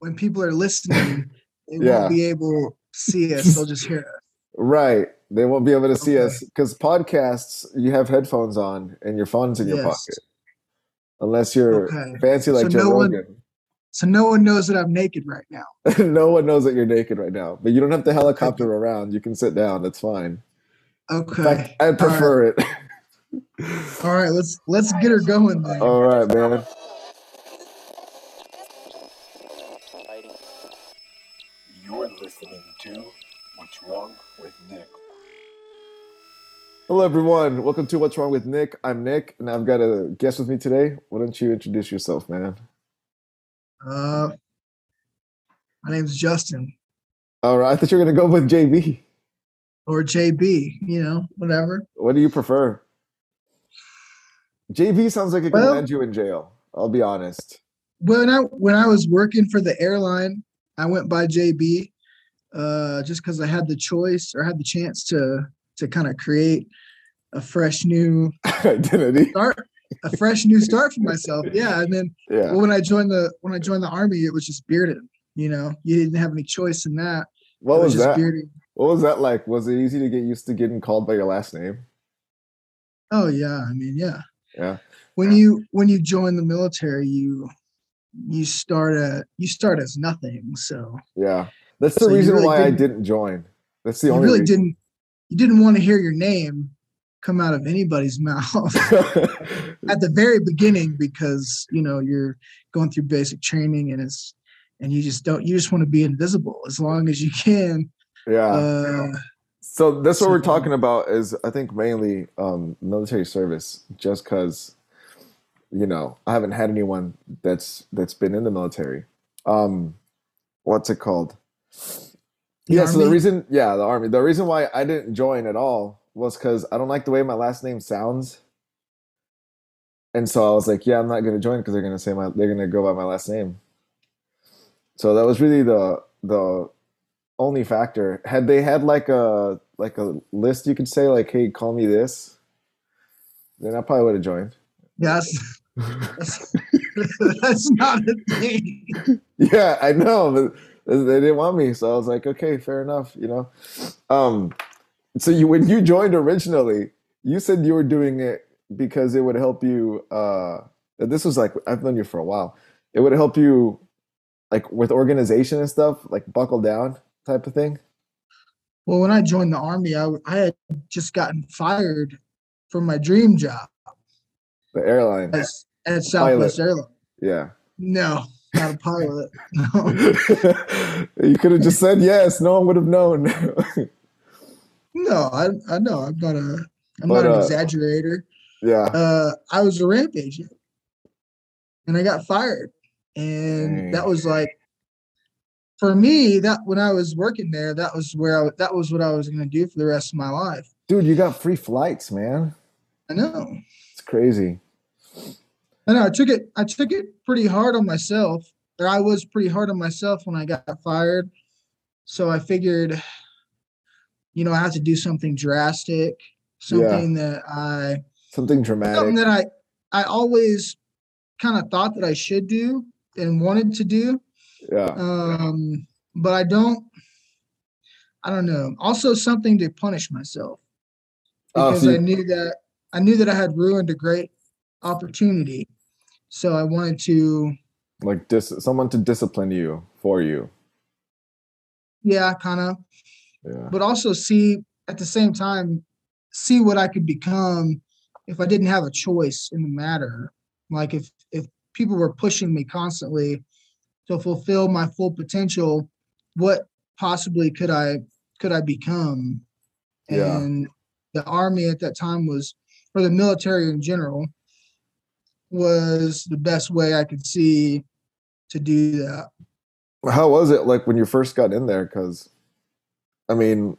when people are listening, they Yeah. won't be able to see us. They'll just hear us. Right. They won't be able to see Okay. us because podcasts, you have headphones on and your phone's in your pocket. Unless you're Okay. fancy like So Joe no one- Rogan. So no one knows that I'm naked right now. no one knows that you're naked right now, but you don't have to helicopter around. You can sit down. That's fine. Okay. fact, I All right. prefer it. All right, let's let's get her going then. All right, man. You're listening to What's Wrong with Nick. Hello, everyone. Welcome to What's Wrong with Nick. I'm Nick, and I've got a guest with me today. Why don't you introduce yourself, man? Uh, my name's Justin All right. I thought you were going to go with JB. or JB. You know, whatever. What do you prefer? JB sounds like it can Well- land you in jail. I'll be honest. When I when I was working for the airline, I went by JB, uh, just because I had the choice or had the chance to to kind of create a fresh new Identity. start, a fresh new start for myself. Yeah, and then Yeah. Well, when I joined the when I joined the army, it was just bearded. You know, you didn't have any choice in that. What was just that? bearded. What was that like? Was it easy to get used to getting called by your last name? Oh yeah, I mean yeah. Yeah. When you when you join the military, you you start at you start as nothing. So Yeah. That's the So reason really why I didn't- join. That's the only really reason. didn't you didn't want to hear your name come out of anybody's mouth at the very beginning because you know you're going through basic training and it's and you just don't you just want to be invisible as long as you can. yeah. Uh, So that's what we're talking about is I think mainly um, military service, just because you know I haven't had anyone that's that's been in the military. Um, what's it called? The yeah. So the reason, yeah, the army. The reason why I didn't join at all was because I don't like the way my last name sounds, and so I was like, yeah, I'm not going to join because they're going to say my they're going to go by my last name. So that was really the the only factor. Had they had like a like a list, you could say like, "Hey, call me this," then I probably would have joined. yes. That's, that's not a thing. yeah, I know, but they didn't want me, so I was like, "Okay, fair enough." You know. Um, so you when you joined originally, you said you were doing it because it would help you. Uh, this was like I've known you for a while. It would help you, like with organization and stuff, like buckle down type of thing. Well, when I joined the army, I, I had just gotten fired from my dream job The airline, at, at Southwest Airlines. yeah. No, not a pilot. You could have just said yes. No one would have known. No, I, I know. I'm not a I'm But, not an uh, exaggerator. yeah. Uh, I was a ramp agent, and I got fired, and that was like, for me, that when I was working there, that was where I that was what I was going to do for the rest of my life. Dude, you got free flights, man. I know. It's crazy. I know. I took it. I took it pretty hard on myself, or I was pretty hard on myself when I got fired. So I figured, you know, I have to do something drastic, Yeah. something that I Something dramatic. something that I I always kind of thought that I should do and wanted to do. yeah. Um, but I don't. I don't know. Also, something to punish myself Oh, because so I knew that I knew that I had ruined a great opportunity. So I wanted to, like dis- someone to discipline you for you. yeah, kind of, Yeah. but also see at the same time, see what I could become if I didn't have a choice in the matter. Like if if people were pushing me constantly to fulfill my full potential, what possibly could I could I become? Yeah. And the army at that time was, or the military in general, was the best way I could see to do that. How was it like when you first got in there? Because, I mean,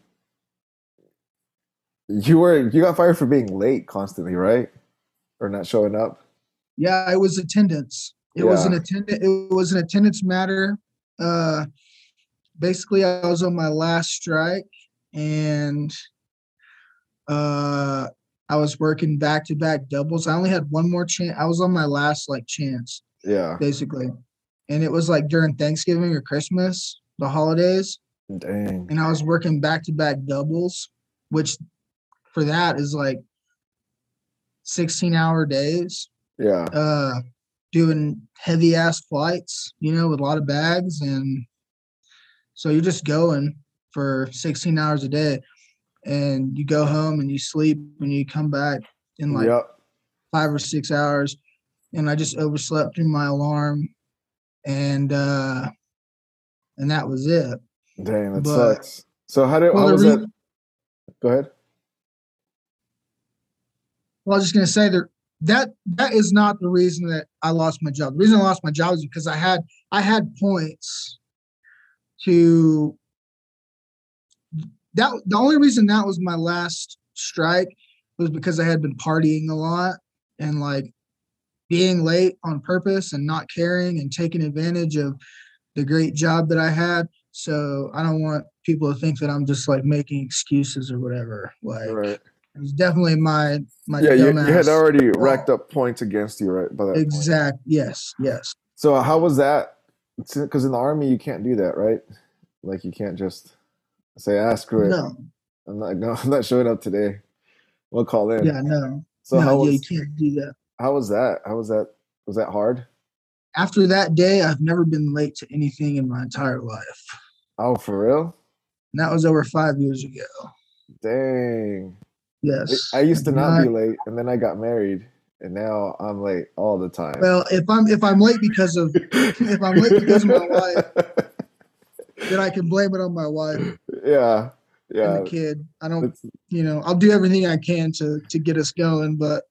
you were you got fired for being late constantly, right? Or not showing up. Yeah, it was attendance. It was an Yeah. attendant. It was an attendance matter. Uh, basically, I was on my last strike, and uh, I was working back to back doubles. I only had one more chance. I was on my last like chance, Yeah. basically, and it was like during Thanksgiving or Christmas, the holidays, Dang. and I was working back to back doubles, which for that is like 16 hour days, Yeah. uh, doing heavy ass flights, you know, with a lot of bags. And so you're just going for 16 hours a day and you go home and you sleep and you come back in like yep. five or six hours. And I just overslept through my alarm and, uh, and that was it. Dang, that but- sucks. So how did Well, how was rea- that? Go ahead. Well, I was just gonna say that that that is not the reason that I lost my job. The reason I lost my job is because I had I had points to that the only reason that was my last strike was because I had been partying a lot and like being late on purpose and not caring and taking advantage of the great job that I had. So I don't want people to think that I'm just like making excuses or whatever. Like Right. it was definitely my my Yeah, you, you had already racked up points against you, right? By that point. exact yes yes So how was that? Because in the army you can't do that, right? Like you can't just say, "Ah, screw it. no I'm not. No, I'm not showing up today. We'll call in." yeah no So no how yeah, you was can't do that how was that? How was that? Was that hard? after that day i've never been late to anything in my entire life Oh, for real? and that was over five years ago Dang. yes I used to do not be late, and then I got married, and now I'm late all the time. well if i'm if i'm late because of if I'm late because of my wife, then i can blame it on my wife yeah, and yeah. the kid i don't That's- you know i'll do everything i can to to get us going but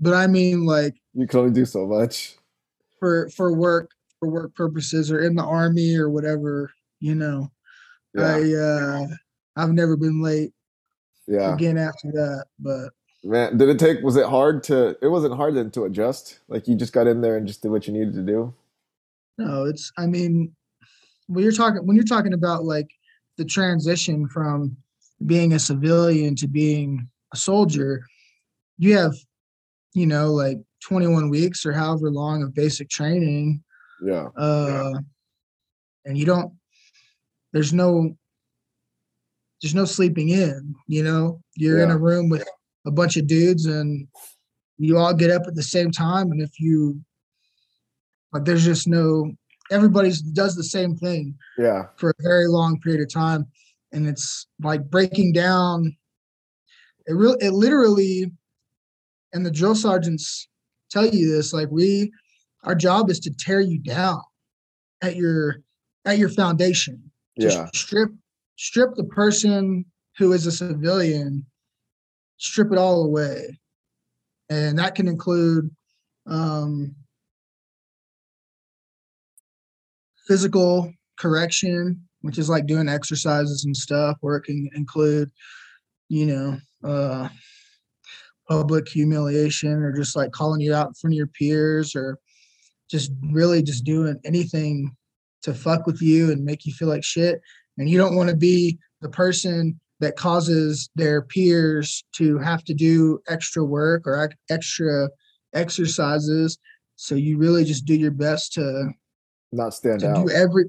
but i mean like You can only do so much. for for work for work purposes or in the army or whatever you know Yeah, i uh i've never been late yeah. again after that but Man, did it take? Was it hard to? It wasn't hard then to adjust. Like you just got in there and just did what you needed to do. no it's i mean when you're talking when you're talking about like the transition from being a civilian to being a soldier you have you know like 21 weeks or however long of basic training Yeah, uh and you don't there's no there's no sleeping in you know? You're in a room with a bunch of dudes and you all get up at the same time and if you like there's just no everybody's does the same thing yeah, for a very long period of time. And it's like breaking down it really it literally and the drill sergeants tell you this like we our job is to tear you down at your at your foundation. Just yeah, strip strip the person who is a civilian strip it all away. And that can include um, physical correction which is like doing exercises and stuff where it can include you know uh, public humiliation or just like calling you out in front of your peers or just really just doing anything to fuck with you and make you feel like shit. And you don't want to be the person that causes their peers to have to do extra work or extra exercises. So you really just do your best to not stand to out. do every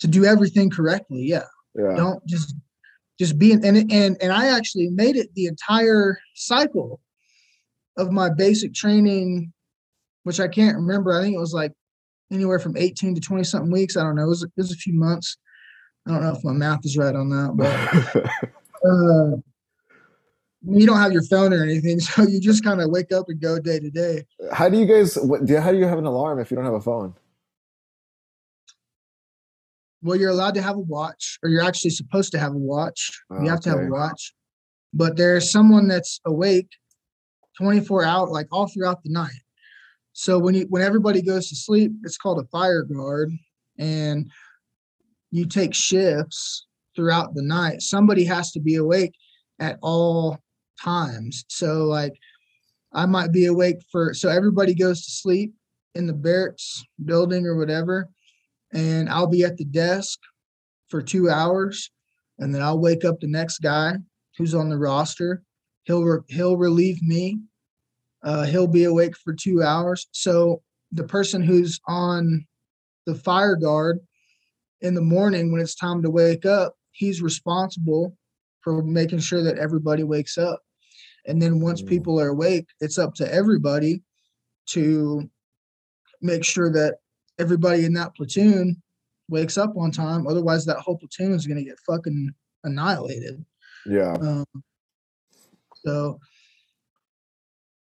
to do everything correctly yeah Yeah, don't just just be and and and I actually made it the entire cycle of my basic training, which I can't remember. I think it was like anywhere from 18 to 20 something weeks. I don't know. It was, it was a few months. I don't know if my math is right on that, but uh, you don't have your phone or anything, so you just kind of wake up and go day to day. how do you guys? What, do, how do you have an alarm if you don't have a phone? Well, you're allowed to have a watch, or you're actually supposed to have a watch. Oh, you have to have a watch, but there's someone that's awake 24 hours, like all throughout the night. So when you when everybody goes to sleep, it's called a fire guard, and you take shifts throughout the night. Somebody has to be awake at all times. So like I might be awake for so everybody goes to sleep in the barracks building or whatever and I'll be at the desk for two hours, and then I'll wake up the next guy who's on the roster. He'll re- he'll relieve me. Uh, he'll be awake for two hours. So the person who's on the fire guard in the morning when it's time to wake up, he's responsible for making sure that everybody wakes up. And then once Mm. people are awake, it's up to everybody to make sure that everybody in that platoon wakes up on time. Otherwise, that whole platoon is going to get fucking annihilated. Yeah. Um, so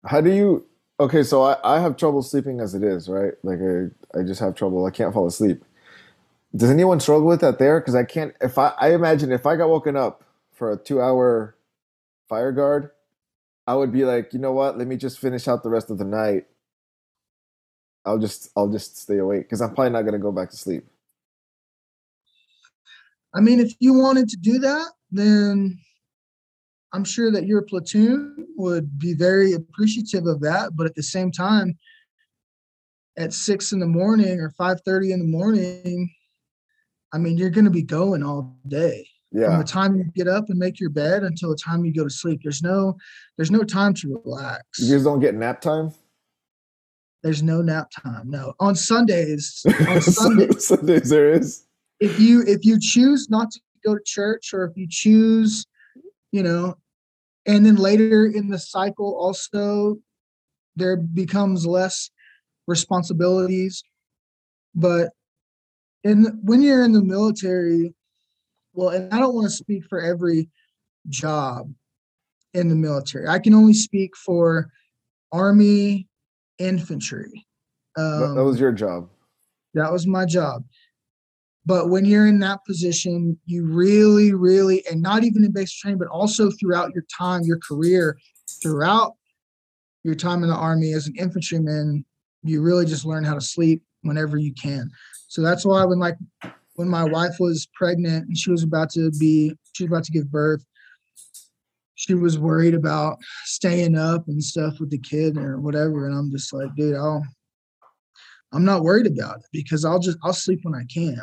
How do you? Okay, so I, I have trouble sleeping as it is, right? Like I, I just have trouble. I can't fall asleep. Does anyone struggle with that there? Because I can't. If I, I imagine if I got woken up for a two-hour fire guard, I would be like, you know what? Let me just finish out the rest of the night. I'll just, I'll just stay awake because I'm probably not gonna go back to sleep. I mean, if you wanted to do that, then I'm sure that your platoon would be very appreciative of that. But at the same time, at six in the morning or five thirty in the morning, I mean, you're going to be going all day from the time you get up and make your bed until the time you go to sleep. There's no, there's no time to relax. You guys don't get nap time. There's no nap time. No, on Sundays, on Sundays, Sundays there is. if you if you choose not to go to church or if you choose you know and then later in the cycle also there becomes less responsibilities but in when you're in the military well and i don't want to speak for every job in the military i can only speak for army infantry That, um, that was your job. that was my job. But when you're in that position, you really, really, and not even in basic training, but also throughout your time, your career, throughout your time in the army as an infantryman, you really just learn how to sleep whenever you can. So that's why when like when my wife was pregnant and she was about to be she was about to give birth, she was worried about staying up and stuff with the kid or whatever. And I'm just like, dude, I'll I'm not worried about it because I'll just I'll sleep when I can.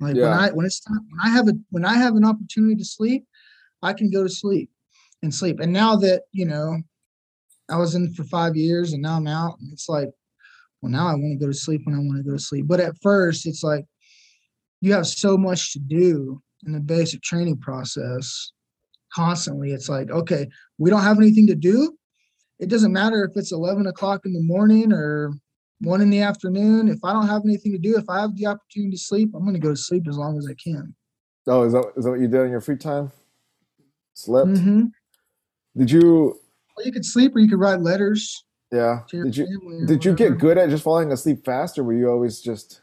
Like when I when it's time when I have a when I have an opportunity to sleep, I can go to sleep and sleep. And now that you know, I was in for five years and now I'm out, and it's like, well, now I want to go to sleep when I want to go to sleep. But at first, it's like you have so much to do in the basic training process constantly. It's like, okay, we don't have anything to do. It doesn't matter if it's 11 o'clock in the morning or one in the afternoon. If I don't have anything to do, if I have the opportunity to sleep, I'm going to go to sleep as long as I can. Oh, is that is that what you did in your free time? Slept. hmm Did you? Well, you could sleep or you could write letters Yeah. Did you? Did you get good at just falling asleep fast, or were you always just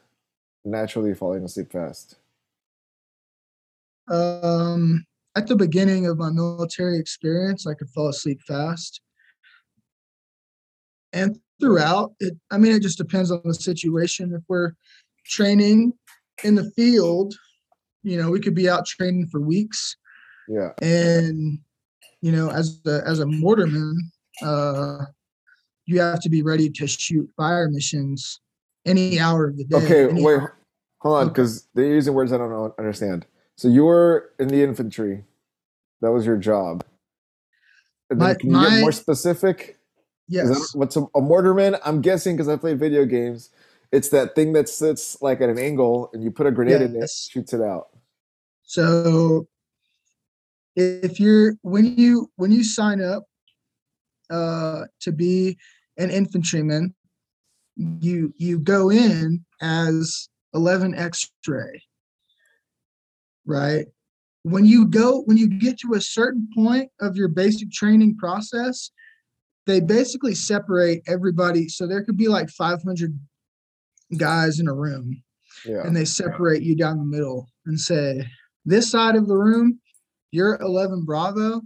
naturally falling asleep fast? Um, at the beginning of my military experience, I could fall asleep fast. And throughout, it, I mean, it just depends on the situation. If we're training in the field, you know, we could be out training for weeks. Yeah. And, you know, as a, as a mortarman, uh, you have to be ready to shoot fire missions any hour of the day. Okay. Wait. hour- Hold on, because they're using words I don't know, understand. So you were in the infantry. That was your job. My- can you get more specific? Yes. that what's a, a mortarman? I'm guessing because I played video games. It's that thing that sits like at an angle, and you put a grenade in it, shoots it out. So if you're when you when you sign up uh to be an infantryman, you you go in as 11 X-ray. Right? When you go when you get to a certain point of your basic training process, they basically separate everybody so there could be like 500 guys in a room Yeah. and they separate you down the middle and say, this side of the room, you're 11 Bravo.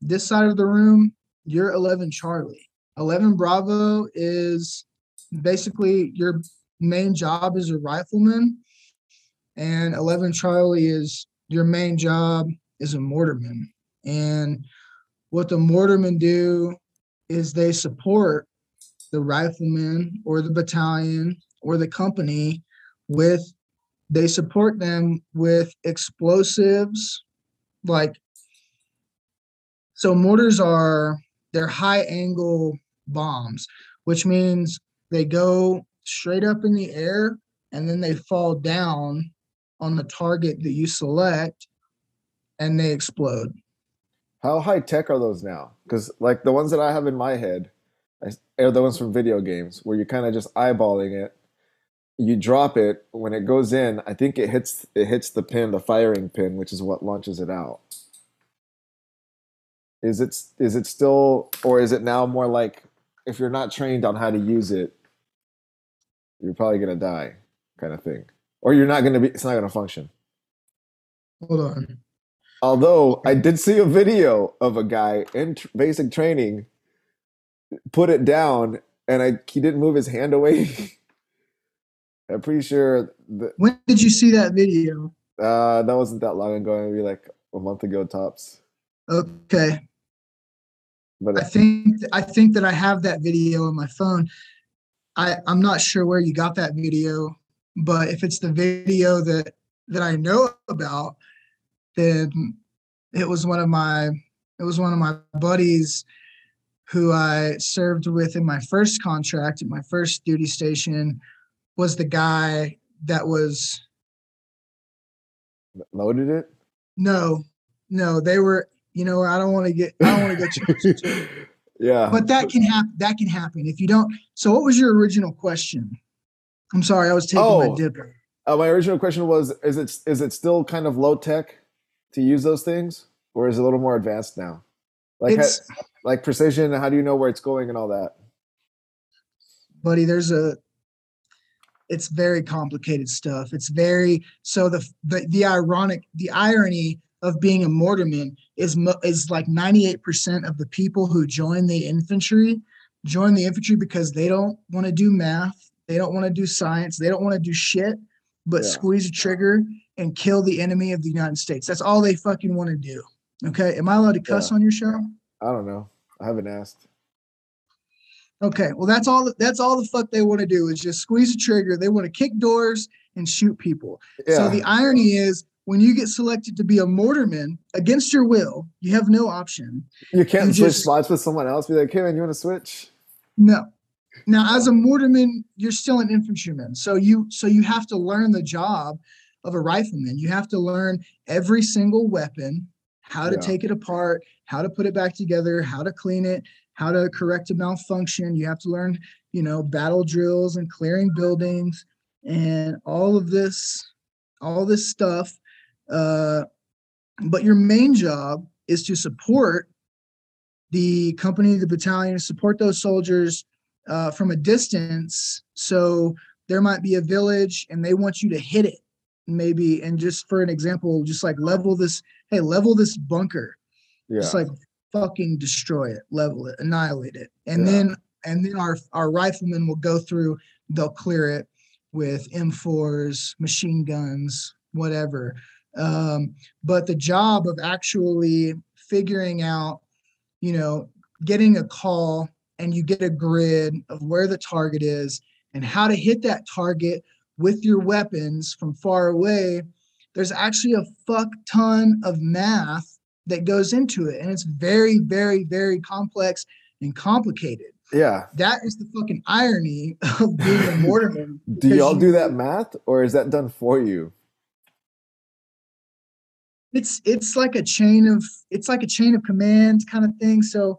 This side of the room, you're 11 Charlie. 11 Bravo is basically your main job as a rifleman, and 11 Charlie is your main job is a mortarman. And what the mortarmen do is they support the rifleman or the battalion or the company with they support them with explosives like so mortars are they're high angle bombs which means they go straight up in the air and then they fall down on the target that you select and they explode. How high tech are those now? Because like the ones that I have in my head are the ones from video games where you're kind of just eyeballing it. You drop it when it goes in. I think it hits it hits the pin, the firing pin, which is what launches it out. Is it is it still or is it now more like if you're not trained on how to use it, you're probably gonna die, kind of thing, or you're not gonna be. It's not gonna function. Hold on. Although I did see a video of a guy in tr- basic training put it down and I he didn't move his hand away. I'm pretty sure that When did you see that video? uh, that wasn't that long ago, maybe like a month ago tops. Okay. But I think I think that I have that video on my phone. I I'm not sure where you got that video, but if it's the video that that I know about, then it was one of my it was one of my buddies who I served with in my first contract at my first duty station was the guy that was loaded it. no no they were you know I don't want to get I don't want to get yeah. but that can happen that can happen if you don't so what was your original question i'm sorry i was taking Oh. my dipper Uh, my original question was: Is it is it still kind of low tech to use those things, or is it a little more advanced now? Like ha- like precision. How do you know where it's going and all that? buddy there's a it's very complicated stuff it's very so the the, the ironic the irony of being a mortarman is mo- is like 98% of the people who join the infantry join the infantry because they don't want to do math they don't want to do science they don't want to do shit but Yeah. squeeze a trigger and kill the enemy of the united states that's all they fucking want to do okay am i allowed to cuss Yeah. on your show I don't know. I haven't asked. Okay, well that's all that's all the fuck they want to do is just squeeze the trigger. They want to kick doors and shoot people. Yeah. So the irony is when you get selected to be a mortarman against your will, you have no option. you can't you switch just- spots with someone else. Be like, hey man, you want to switch? No. Now as a mortarman, you're still an infantryman. So you so you have to learn the job of a rifleman. You have to learn every single weapon, how to Yeah. take it apart, how to put it back together, how to clean it, how to correct a malfunction. You have to learn, you know, battle drills and clearing buildings and all of this, all this stuff. Uh, but your main job is to support the company, the battalion, support those soldiers uh, from a distance. So there might be a village and they want you to hit it, maybe. And just for an example, just like level this, hey, level this bunker Yeah. just like fucking destroy it, level it, annihilate it, and Yeah. then and then our our riflemen will go through. They'll clear it with M4s, machine guns, whatever. Um, but the job of actually figuring out, you know, getting a call and you get a grid of where the target is and how to hit that target with your weapons from far away. There's actually a fuck ton of math that goes into it and it's very very very complex and complicated yeah. that is the fucking irony of being a mortarman Do y'all do that math, or is that done for you? it's it's like a chain of it's like a chain of command kind of thing so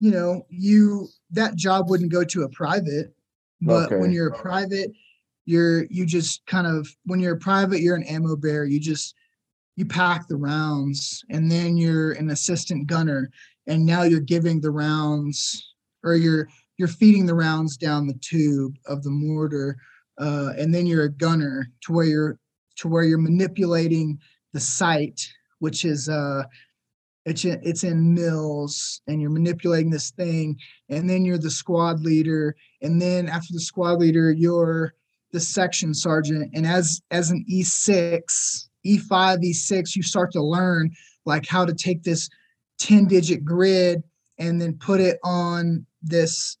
you know you that job wouldn't go to a private but when you're a private you're you just kind of when you're a private you're an ammo bear. you just you pack the rounds and then you're an assistant gunner and now you're giving the rounds or you're you're feeding the rounds down the tube of the mortar uh, and then you're a gunner to where you're to where you're manipulating the sight which is uh it's in, it's in mils and you're manipulating this thing and then you're the squad leader and then after the squad leader you're the section sergeant and as as an E e6 e5 e6 you start to learn like how to take this 10 digit grid and then put it on this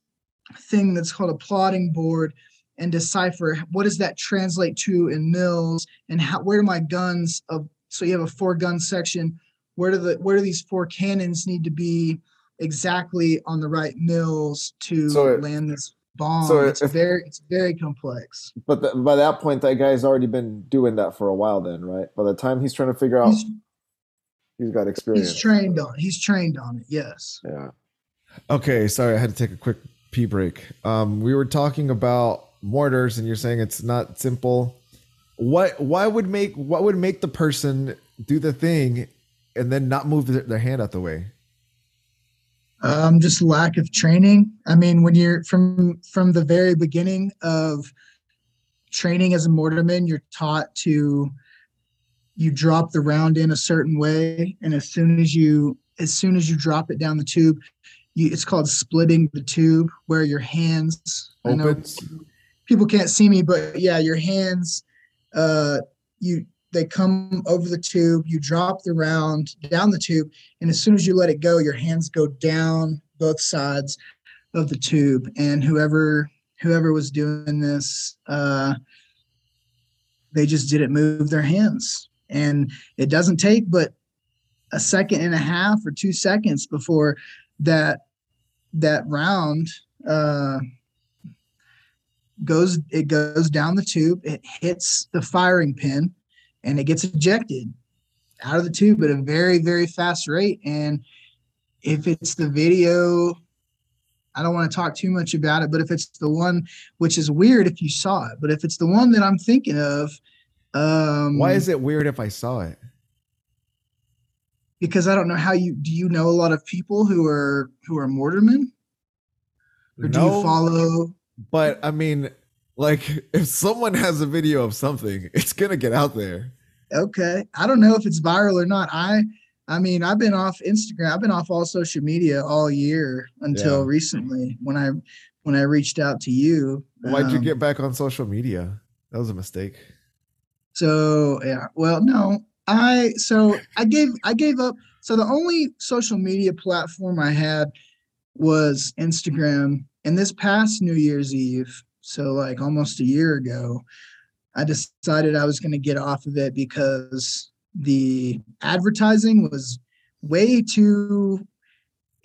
thing that's called a plotting board and decipher what does that translate to in mils and how where do my guns of so you have a four gun section where do the where do these four cannons need to be exactly on the right mils to So it- land this bomb. So it's if- very it's very complex. But th- by that point, that guy's already been doing that for a while. Then, right? By the time he's trying to figure out, He's, he's got experience. he's trained on he's trained on it. Yes. yeah. Okay, sorry, I had to take a quick pee break. Um, we were talking about mortars, and you're saying it's not simple. What? Why would make what would make the person do the thing and then not move their, their hand out the way? Um, just lack of training. I mean, when you're from from the very beginning of training as a mortarman, you're taught to you drop the round in a certain way, and as soon as you as soon as you drop it down the tube, you, it's called splitting the tube, where your hands I know Opens. people can't see me, but yeah, your hands, uh, you they come over the tube. You drop the round down the tube, and as soon as you let it go, your hands go down both sides of the tube. And whoever whoever was doing this, uh, they just didn't move their hands, and it doesn't take but a second and a half or two seconds before that that round uh, goes it goes down the tube it hits the firing pin and it gets ejected out of the tube at a very very fast rate. And if it's the video i don't want to talk too much about it but if it's the one which is weird if you saw it but if it's the one that i'm thinking of um Why is it weird if I saw it? because i don't know how you do you know a lot of people who are who are mortarmen or do you follow But I mean, like, if someone has a video of something, it's gonna get out there. okay i don't know if it's viral or not i i mean i've been off instagram i've been off all social media all year until Yeah. recently when i when i reached out to you Why'd you Um, get back on social media? That was a mistake. so yeah well no i so i gave i gave up so the only social media platform i had was instagram and this past new year's eve so like almost a year ago i decided i was going to get off of it because the advertising was way too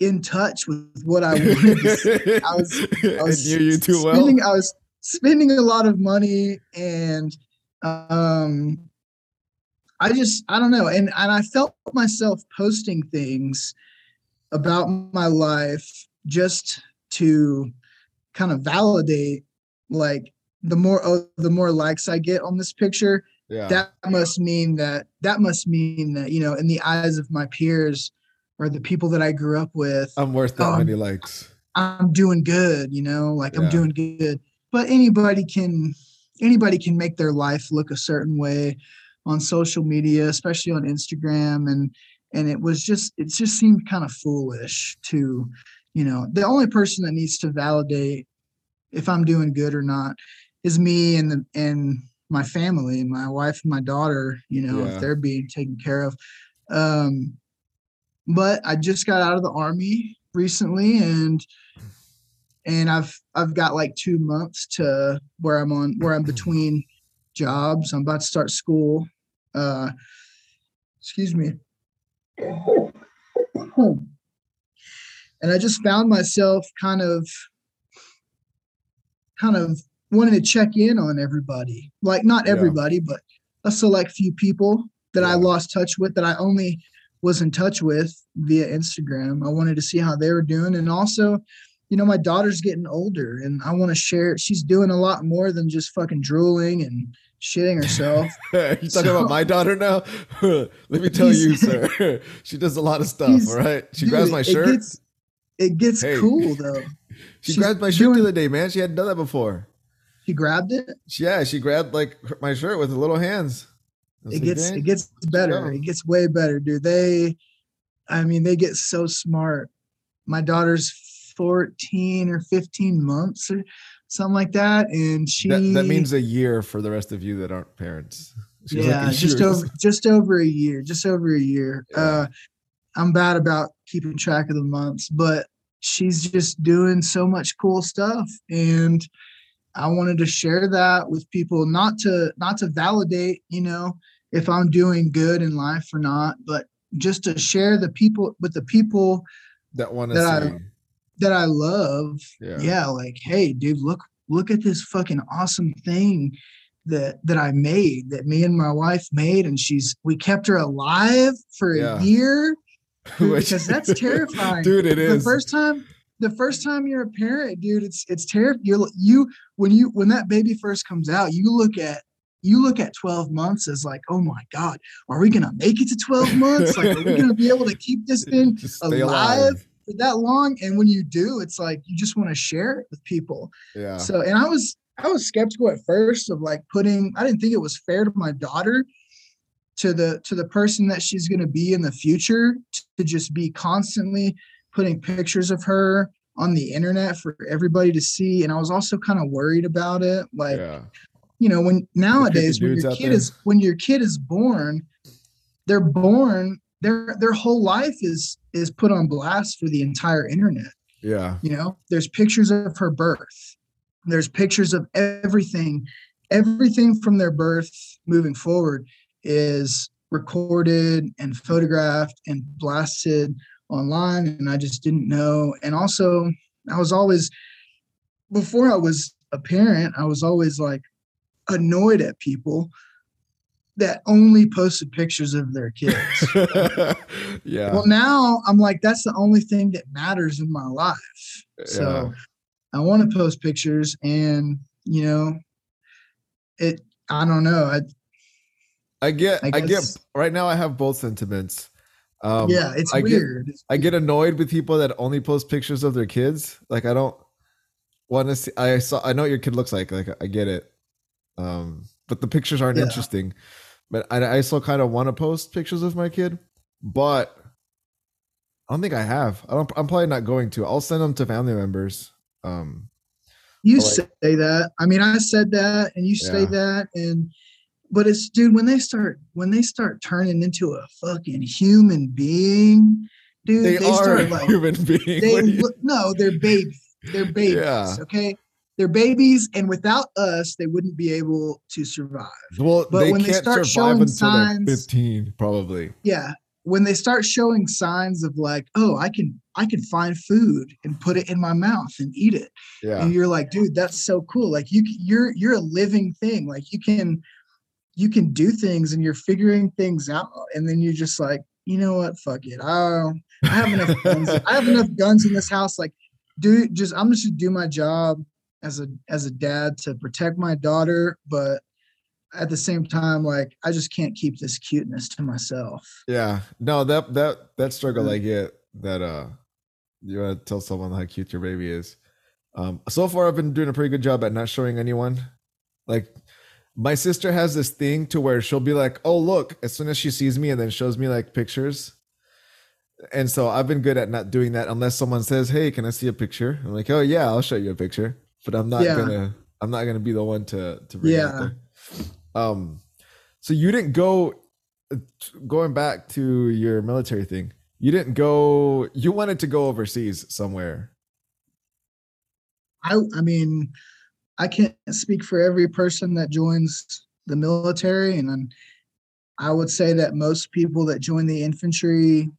in touch with what i wanted to see. I was- I was knew you too well. I was spending a lot of money and um I just I don't know and and I felt myself posting things about my life just to kind of validate like the more oh, the more likes I get on this picture Yeah. that must mean that that must mean that you know in the eyes of my peers or the people that I grew up with I'm worth that um, many likes. I'm doing good, you know, like Yeah. I'm doing good. But anybody can anybody can make their life look a certain way on social media, especially on Instagram and and it was just it just seemed kind of foolish to, you know, the only person that needs to validate if I'm doing good or not is me and the and my family, my wife and my daughter, you know, Yeah. if they're being taken care of. Um but I just got out of the army recently and and I've I've got like two months to where I'm on where I'm between jobs. I'm about to start school. Uh excuse me. And I just found myself kind of kind of wanting to check in on everybody. Like not Yeah. everybody, but a select few people that I lost touch with that I only was in touch with via Instagram. I wanted to see how they were doing. And also, you know, my daughter's getting older and I want to share. She's doing a lot more than just fucking drooling and shitting herself. you talking So- about my daughter now? Let me tell you, sir. she does a lot of stuff. All right. She Dude, grabs my it shirt. gets- It gets, Hey. cool though. She she's grabbed my shirt doing- the other day, man. She hadn't done that before. She grabbed it. Yeah, she grabbed like my shirt with her little hands. It like, gets it gets better. It gets way better, dude. They, I mean, they get so smart. My daughter's 14 or 15 months or something like that, and she that, that means a year for the rest of you that aren't parents. She's yeah, just over just over a year, just over a year. Yeah. Uh, I'm bad about keeping track of the months, but she's just doing so much cool stuff, and I wanted to share that with people, not to not to validate, you know, if I'm doing good in life or not, but just to share the people with the people that want to that I- that I love, Yeah. yeah. like, hey, dude, look, look at this fucking awesome thing that that I made, that me and my wife made, and she's we kept her alive for a Yeah. year. Dude, because that's terrifying. dude. It is the first time the first time you're a parent dude it's it's terrible you you when you when that baby first comes out you look at you look at 12 months as like oh my god are we gonna make it to 12 months like are we gonna be able to keep this thing stay alive for that long and when you do it's like you just want to share it with people Yeah. so and i was i was skeptical at first of like putting i didn't think it was fair to my daughter to the to the person that she's going to be in the future to just be constantly putting pictures of her on the internet for everybody to see and i was also kind of worried about it like yeah. you know when nowadays when your kid there. is when your kid is born they're born their their whole life is is put on blast for the entire internet Yeah. you know there's pictures of her birth there's pictures of everything everything from their birth moving forward is recorded and photographed and blasted online and i just didn't know and also i was always before i was a parent i was always like annoyed at people that only posted pictures of their kids yeah. well now i'm like that's the only thing that matters in my life so I want to post pictures and you know it I don't know. I I get I I, get right now I have both sentiments. Um yeah, it's I get- weird. It's I get annoyed with people that only post pictures of their kids. Like I don't want to see I saw I know what your kid looks like. Like I get it. Um but the pictures aren't Yeah. interesting. But I, I still kind of want to post pictures of my kid, but I don't think I have. I don't I'm probably not going to. I'll send them to family members. Um you like- say that. I mean, I said that and you say that and but it's dude when they start when they start turning into a fucking human being, dude, they, they, are start like human being they you- look, no, they're babies. They're babies. Yeah. Okay. They're babies, and without us, they wouldn't be able to survive. well, but they when they start showing signs- 15, probably. yeah when they start showing signs of like oh i can i can find food and put it in my mouth and eat it Yeah. and you're like dude that's so cool like you you're you're a living thing like you can you can do things and you're figuring things out and then you're just like you know what fuck it i, I have enough guns i have enough guns in this house like do just i'm just gonna do my job as a as a dad to protect my daughter but at the same time like i just can't keep this cuteness to myself Yeah. No, that that that struggle Mm. I get that uh you want to tell someone how cute your baby is. Um so far I've been doing a pretty good job at not showing anyone. Like my sister has this thing to where she'll be like, "Oh, look," as soon as she sees me and then shows me like pictures. And so I've been good at not doing that unless someone says, "Hey, can I see a picture?" I'm like, "Oh yeah, I'll show you a picture." But I'm not Yeah. going to I'm not to be the one to to bring Yeah. Um so you didn't go going back to your military thing. You didn't go you wanted to go overseas somewhere. I I mean, I can't speak for every person that joins the military, and I would say that most people that join the infantry,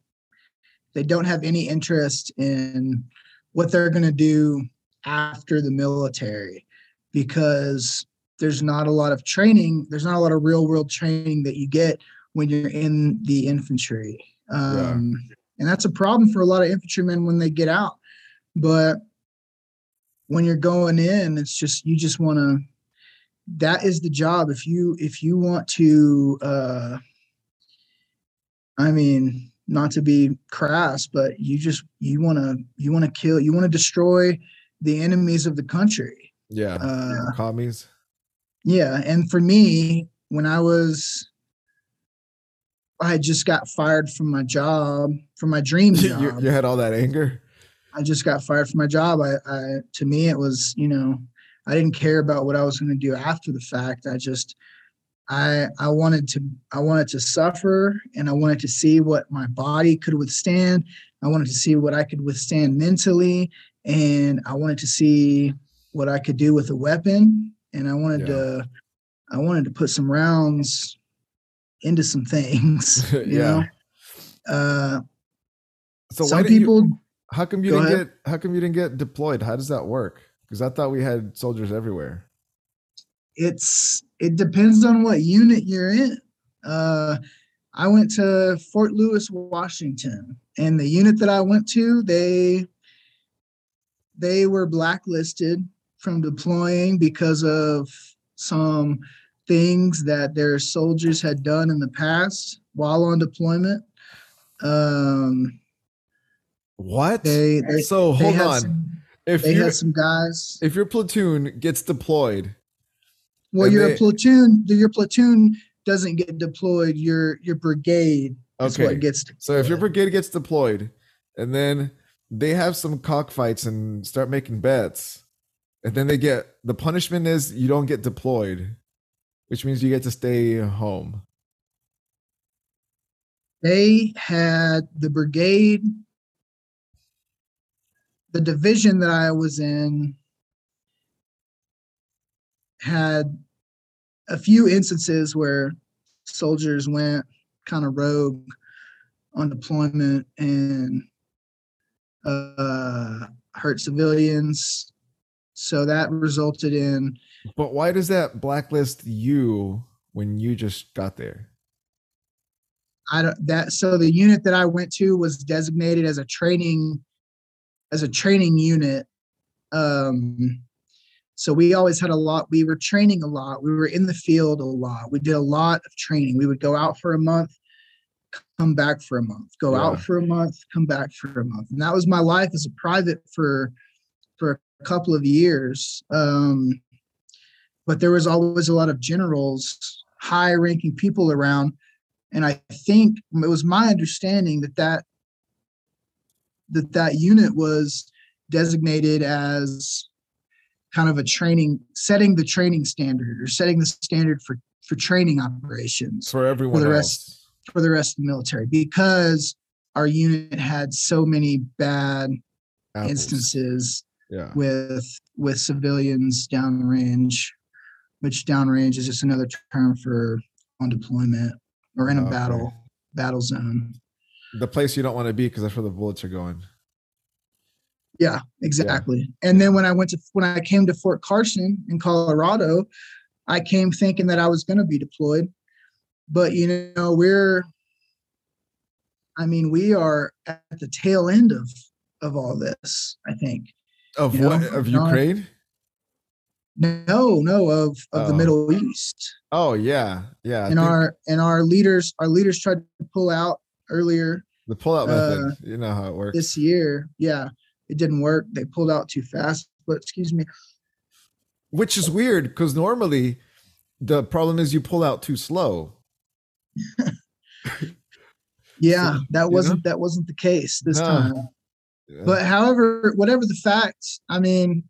they don't have any interest in what they're going to do after the military, because there's not a lot of training. There's not a lot of real world training that you get when you're in the infantry, Yeah. um, and that's a problem for a lot of infantrymen when they get out. But when you're going in it's just you just want to that is the job if you if you want to uh i mean not to be crass but you just you want to you want to kill you want to destroy the enemies of the country Yeah. uh Commies. yeah and for me when i was i just got fired from my job from my dream job you, you had all that anger. I just got fired from my job. I, I to me it was, you know, I didn't care about what I was going to do after the fact. I just I I wanted to I wanted to suffer and I wanted to see what my body could withstand. I wanted to see what I could withstand mentally and I wanted to see what I could do with a weapon and I wanted Yeah. to I wanted to put some rounds into some things, you Yeah. know. Uh So some did you- people How come you Go didn't ahead. get? How come you didn't get deployed? How does that work? Because I thought we had soldiers everywhere. it's it depends on what unit you're in. Uh, I went to Fort Lewis, Washington, and the unit that I went to, they they were blacklisted from deploying because of some things that their soldiers had done in the past while on deployment. Um, What? they they, so they hold on. some, if they you had some guys. if your platoon gets deployed, Well, your they- platoon, your platoon doesn't get deployed. Your your brigade is Okay. what gets deployed. so if your brigade gets deployed, and then they have some cockfights and start making bets, and then they get the punishment is you don't get deployed, which means you get to stay home. they had the brigade, the division that I was in had a few instances where soldiers went kind of rogue on deployment and uh, hurt civilians. So that resulted in But why does that blacklist you when you just got there? I don't that so the unit that I went to was designated as a training as a training unit. Um so we always had a lot we were training a lot. We were in the field a lot. We did a lot of training. We would go out for a month, come back for a month, go Yeah. out for a month, come back for a month. And that was my life as a private for for a couple of years. Um but there was always a lot of generals, high ranking people around and I think it was my understanding that that that that unit was designated as kind of a training setting the training standard or setting the standard for for training operations For everyone for the else. rest- for the rest of the military because our unit had so many bad Apples. instances Yeah. with with civilians downrange which downrange is just another term for on deployment or in a battle battle zone The place you don't want to be because that's where the bullets are going. yeah exactly and then when i went to when i came to fort carson in colorado i came thinking that i was going to be deployed but you know we're i mean we are at the tail end of of all this i think Of You know, what? Of not- Ukraine? no no of of the Oh. middle east Oh yeah, yeah. And our and our leaders our leaders tried to pull out earlier the pullout uh, method. You know how it works. this year yeah it didn't work they pulled out too fast but excuse me Which is weird because normally the problem is you pull out too slow. yeah So, that wasn't that wasn't the case this No. time Yeah. but however whatever the facts i mean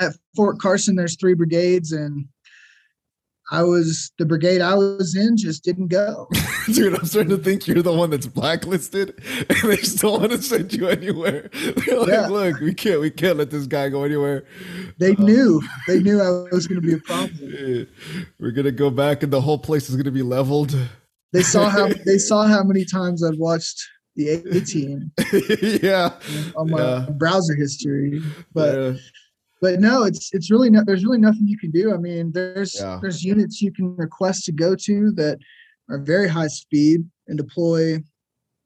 at fort carson there's three brigades and i was the brigade i was in just didn't go Dude, I'm starting to think you're the one that's blacklisted, and they still want to send you anywhere. They're like, Yeah. "Look, we can't, we can't let this guy go anywhere. they Uh, knew they knew i was going to be a problem We're gonna go back, and the whole place is gonna be leveled." they saw how they saw how many times i'd watched the a team yeah, on my Yeah. browser history but yeah. But no, it's it's really not. There's really nothing you can do. I mean, there's Yeah. there's units you can request to go to that are very high speed and deploy.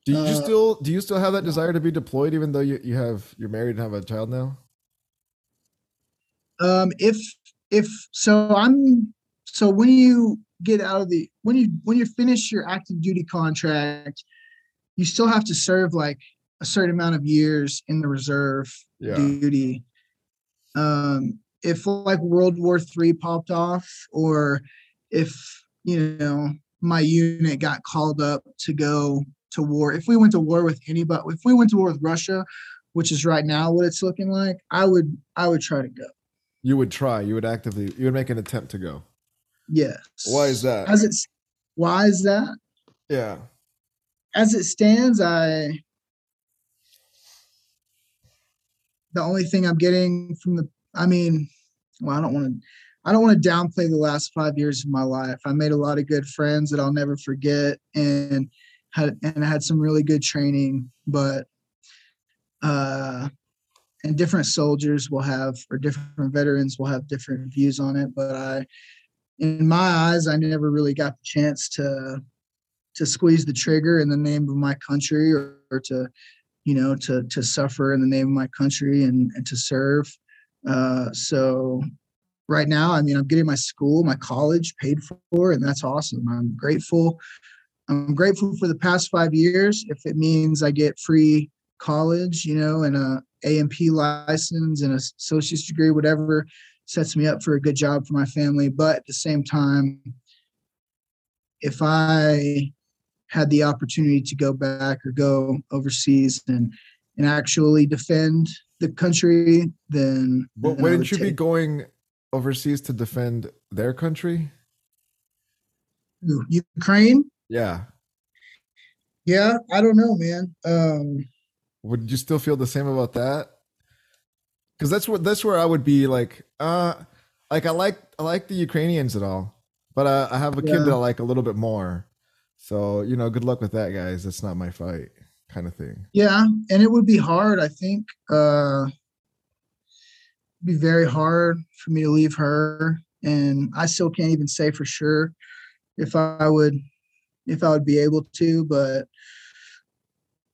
Do you Uh, still do you still have that desire to be deployed, even though you, you have you're married and have a child now? Um, if if so, I'm so when you get out of the when you when you finish your active duty contract, you still have to serve like a certain amount of years in the reserve Yeah. duty. Um, if like World War Three popped off, or if you know my unit got called up to go to war, if we went to war with anybody, if we went to war with Russia, which is right now what it's looking like, I would I would try to go. You would try. You would actively. You would make an attempt to go. Yes. Why is that? As it's why is that? Yeah. As it stands, I the only thing I'm getting from the I mean, well, I don't want to I don't want to downplay the last five years of my life. I made a lot of good friends that I'll never forget and had and I had some really good training, but uh, and different soldiers will have or different veterans will have different views on it. But I, in my eyes, I never really got the chance to to squeeze the trigger in the name of my country or, or to you know to to suffer in the name of my country and, and to serve. Uh, so right now i mean i'm getting my school my college paid for and that's awesome. I'm grateful. I'm grateful for the past five years. If it means i get free college you know and a A&P license and a associate's degree whatever sets me up for a good job for my family. But at the same time if i had the opportunity to go back or go overseas and and actually defend the country, then, But then wouldn't would you be going overseas to defend their country? Ukraine. Yeah. Yeah, I don't know, man. Um, Would you still feel the same about that? Because that's what that's where I would be like, uh, like I like I like the Ukrainians at all, but uh, I have a kid Yeah. that I like a little bit more. So you know, good luck with that, guys. That's not my fight, kind of thing. yeah, and it would be hard. I think uh, be very hard for me to leave her, and I still can't even say for sure if I would if I would be able to. But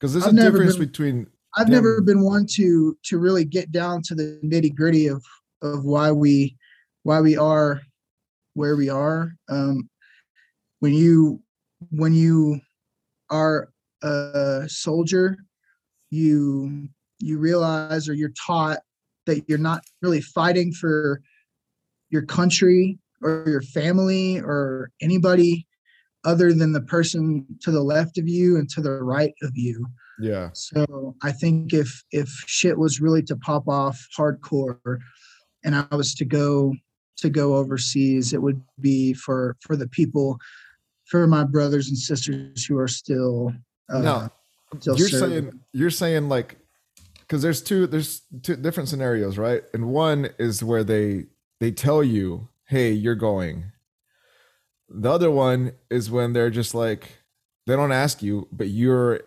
Because there's I've a difference been- between I've never been one to to really get down to the nitty gritty of of why we why we are where we are. Um, when you when you are a soldier, you you realize or you're taught that you're not really fighting for your country or your family or anybody other than the person to the left of you and to the right of you. yeah, So I think if if shit was really to pop off hardcore, and I was to go to go overseas, it would be for for the people, for my brothers and sisters who are still. Uh, still you're serving. saying you're saying like because there's two there's two different scenarios, right? And one is where they they tell you, "Hey, you're going." The other one is when they're just like they don't ask you, but you're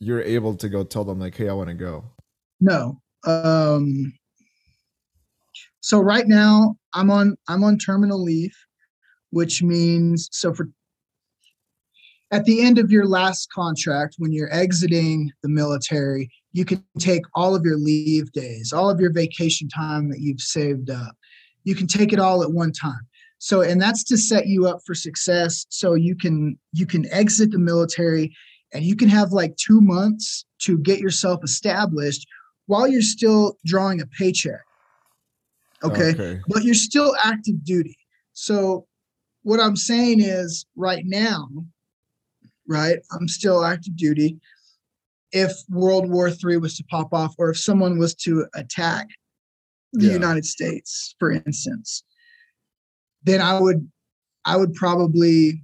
you're able to go tell them like, "Hey, I want to go." No. Um, so right now I'm on I'm on terminal leave, which means so for at the end of your last contract, when you're exiting the military, you can take all of your leave days, all of your vacation time that you've saved up. You can take it all at one time. So and that's to set you up for success so you can you can exit the military and you can have like 2 months to get yourself established while you're still drawing a paycheck. Okay. Okay. But you're still active duty. So what I'm saying is right now, right, I'm still active duty. If World War III was to pop off, or if someone was to attack the Yeah. United States, for instance, then I would I would probably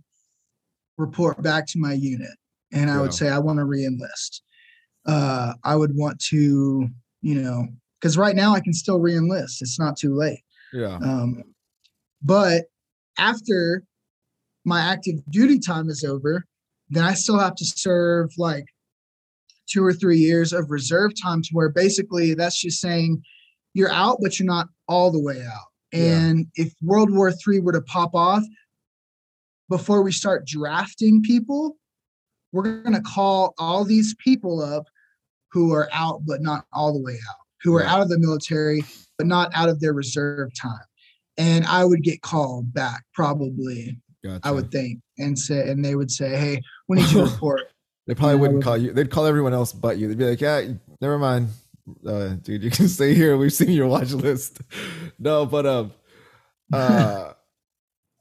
report back to my unit and I Yeah. would say I want to reenlist. Uh, I would want to, you know, because right now I can still reenlist. It's not too late. Yeah. Um, but after my active duty time is over, then I still have to serve like two or three years of reserve time to where basically that's just saying you're out, but you're not all the way out. Yeah. And if World War III were to pop off before we start drafting people, we're going to call all these people up who are out, but not all the way out, who are Yeah. out of the military, but not out of their reserve time. And I would get called back probably, Gotcha. I would think, and say, and they would say, "Hey, we need you to report." They probably I wouldn't would- call you. They'd call everyone else but you. They'd be like, "Yeah, never mind, uh, dude. You can stay here. We've seen your watch list." no, but um, uh,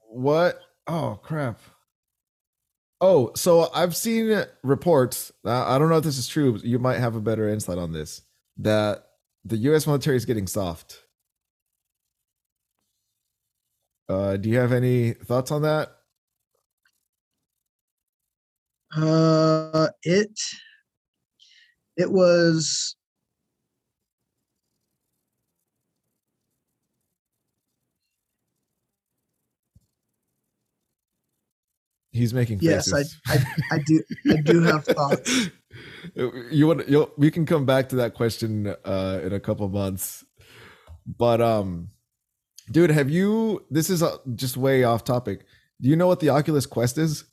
what? Oh crap. Oh, so I've seen reports. I don't know if this is true. But you might have a better insight on this. That the U.S. military is getting soft. Uh, do you have any thoughts on that? Uh, it it was He's making yes, I. I I do I do have thoughts. you want you we can come back to that question uh in a couple months. But um dude, have you this is uh just way off topic. Do you know what the Oculus Quest is?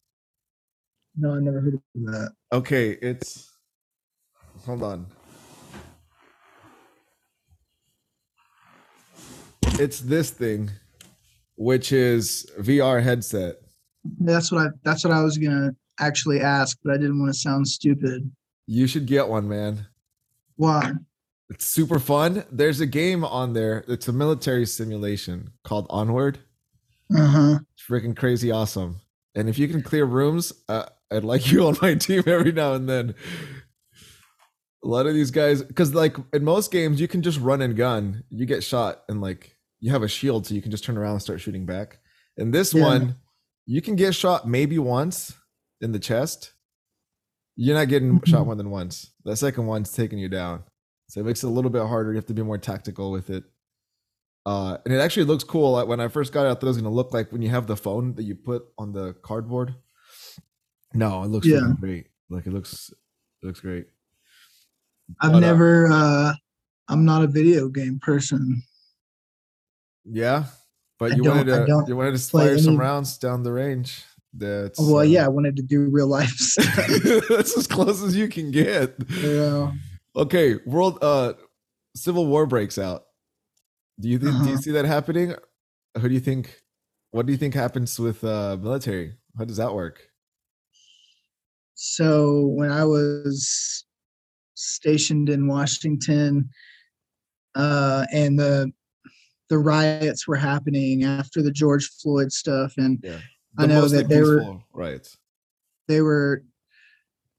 No, I never heard of that. Okay, it's hold on. It's this thing, which is VR headset. That's what I. That's what I was gonna actually ask, but I didn't want to sound stupid. You should get one, man. Why? It's super fun. There's a game on there. It's a military simulation called Onward. Uh huh. It's freaking crazy awesome. And if you can clear rooms, uh, I'd like you on my team every now and then. A lot of these guys, because like in most games, you can just run and gun. You get shot and like you have a shield, so you can just turn around and start shooting back. In this Yeah. one, you can get shot maybe once in the chest. You're not getting shot Mhm. more than once. The second one's taking you down. So it makes it a little bit harder. You have to be more tactical with it. Uh, and it actually looks cool. Like, When I first got it, I thought it was gonna look like when you have the phone that you put on the cardboard. No, it looks Yeah. great. Like it looks, it looks great. I've But, uh, never. uh I'm not a video game person. Yeah, but I you wanted to you wanted to play fire some rounds down the range. That's Well, uh, yeah, I wanted to do real life stuff. that's as close as you can get. yeah. Okay, world uh civil war breaks out. Do you think do you Uh-huh. see that happening? Who do you think what do you think happens with uh military? How does that work? So when I was stationed in Washington, uh, and the the riots were happening after the George Floyd stuff, and Yeah. I know that they were- riots. they were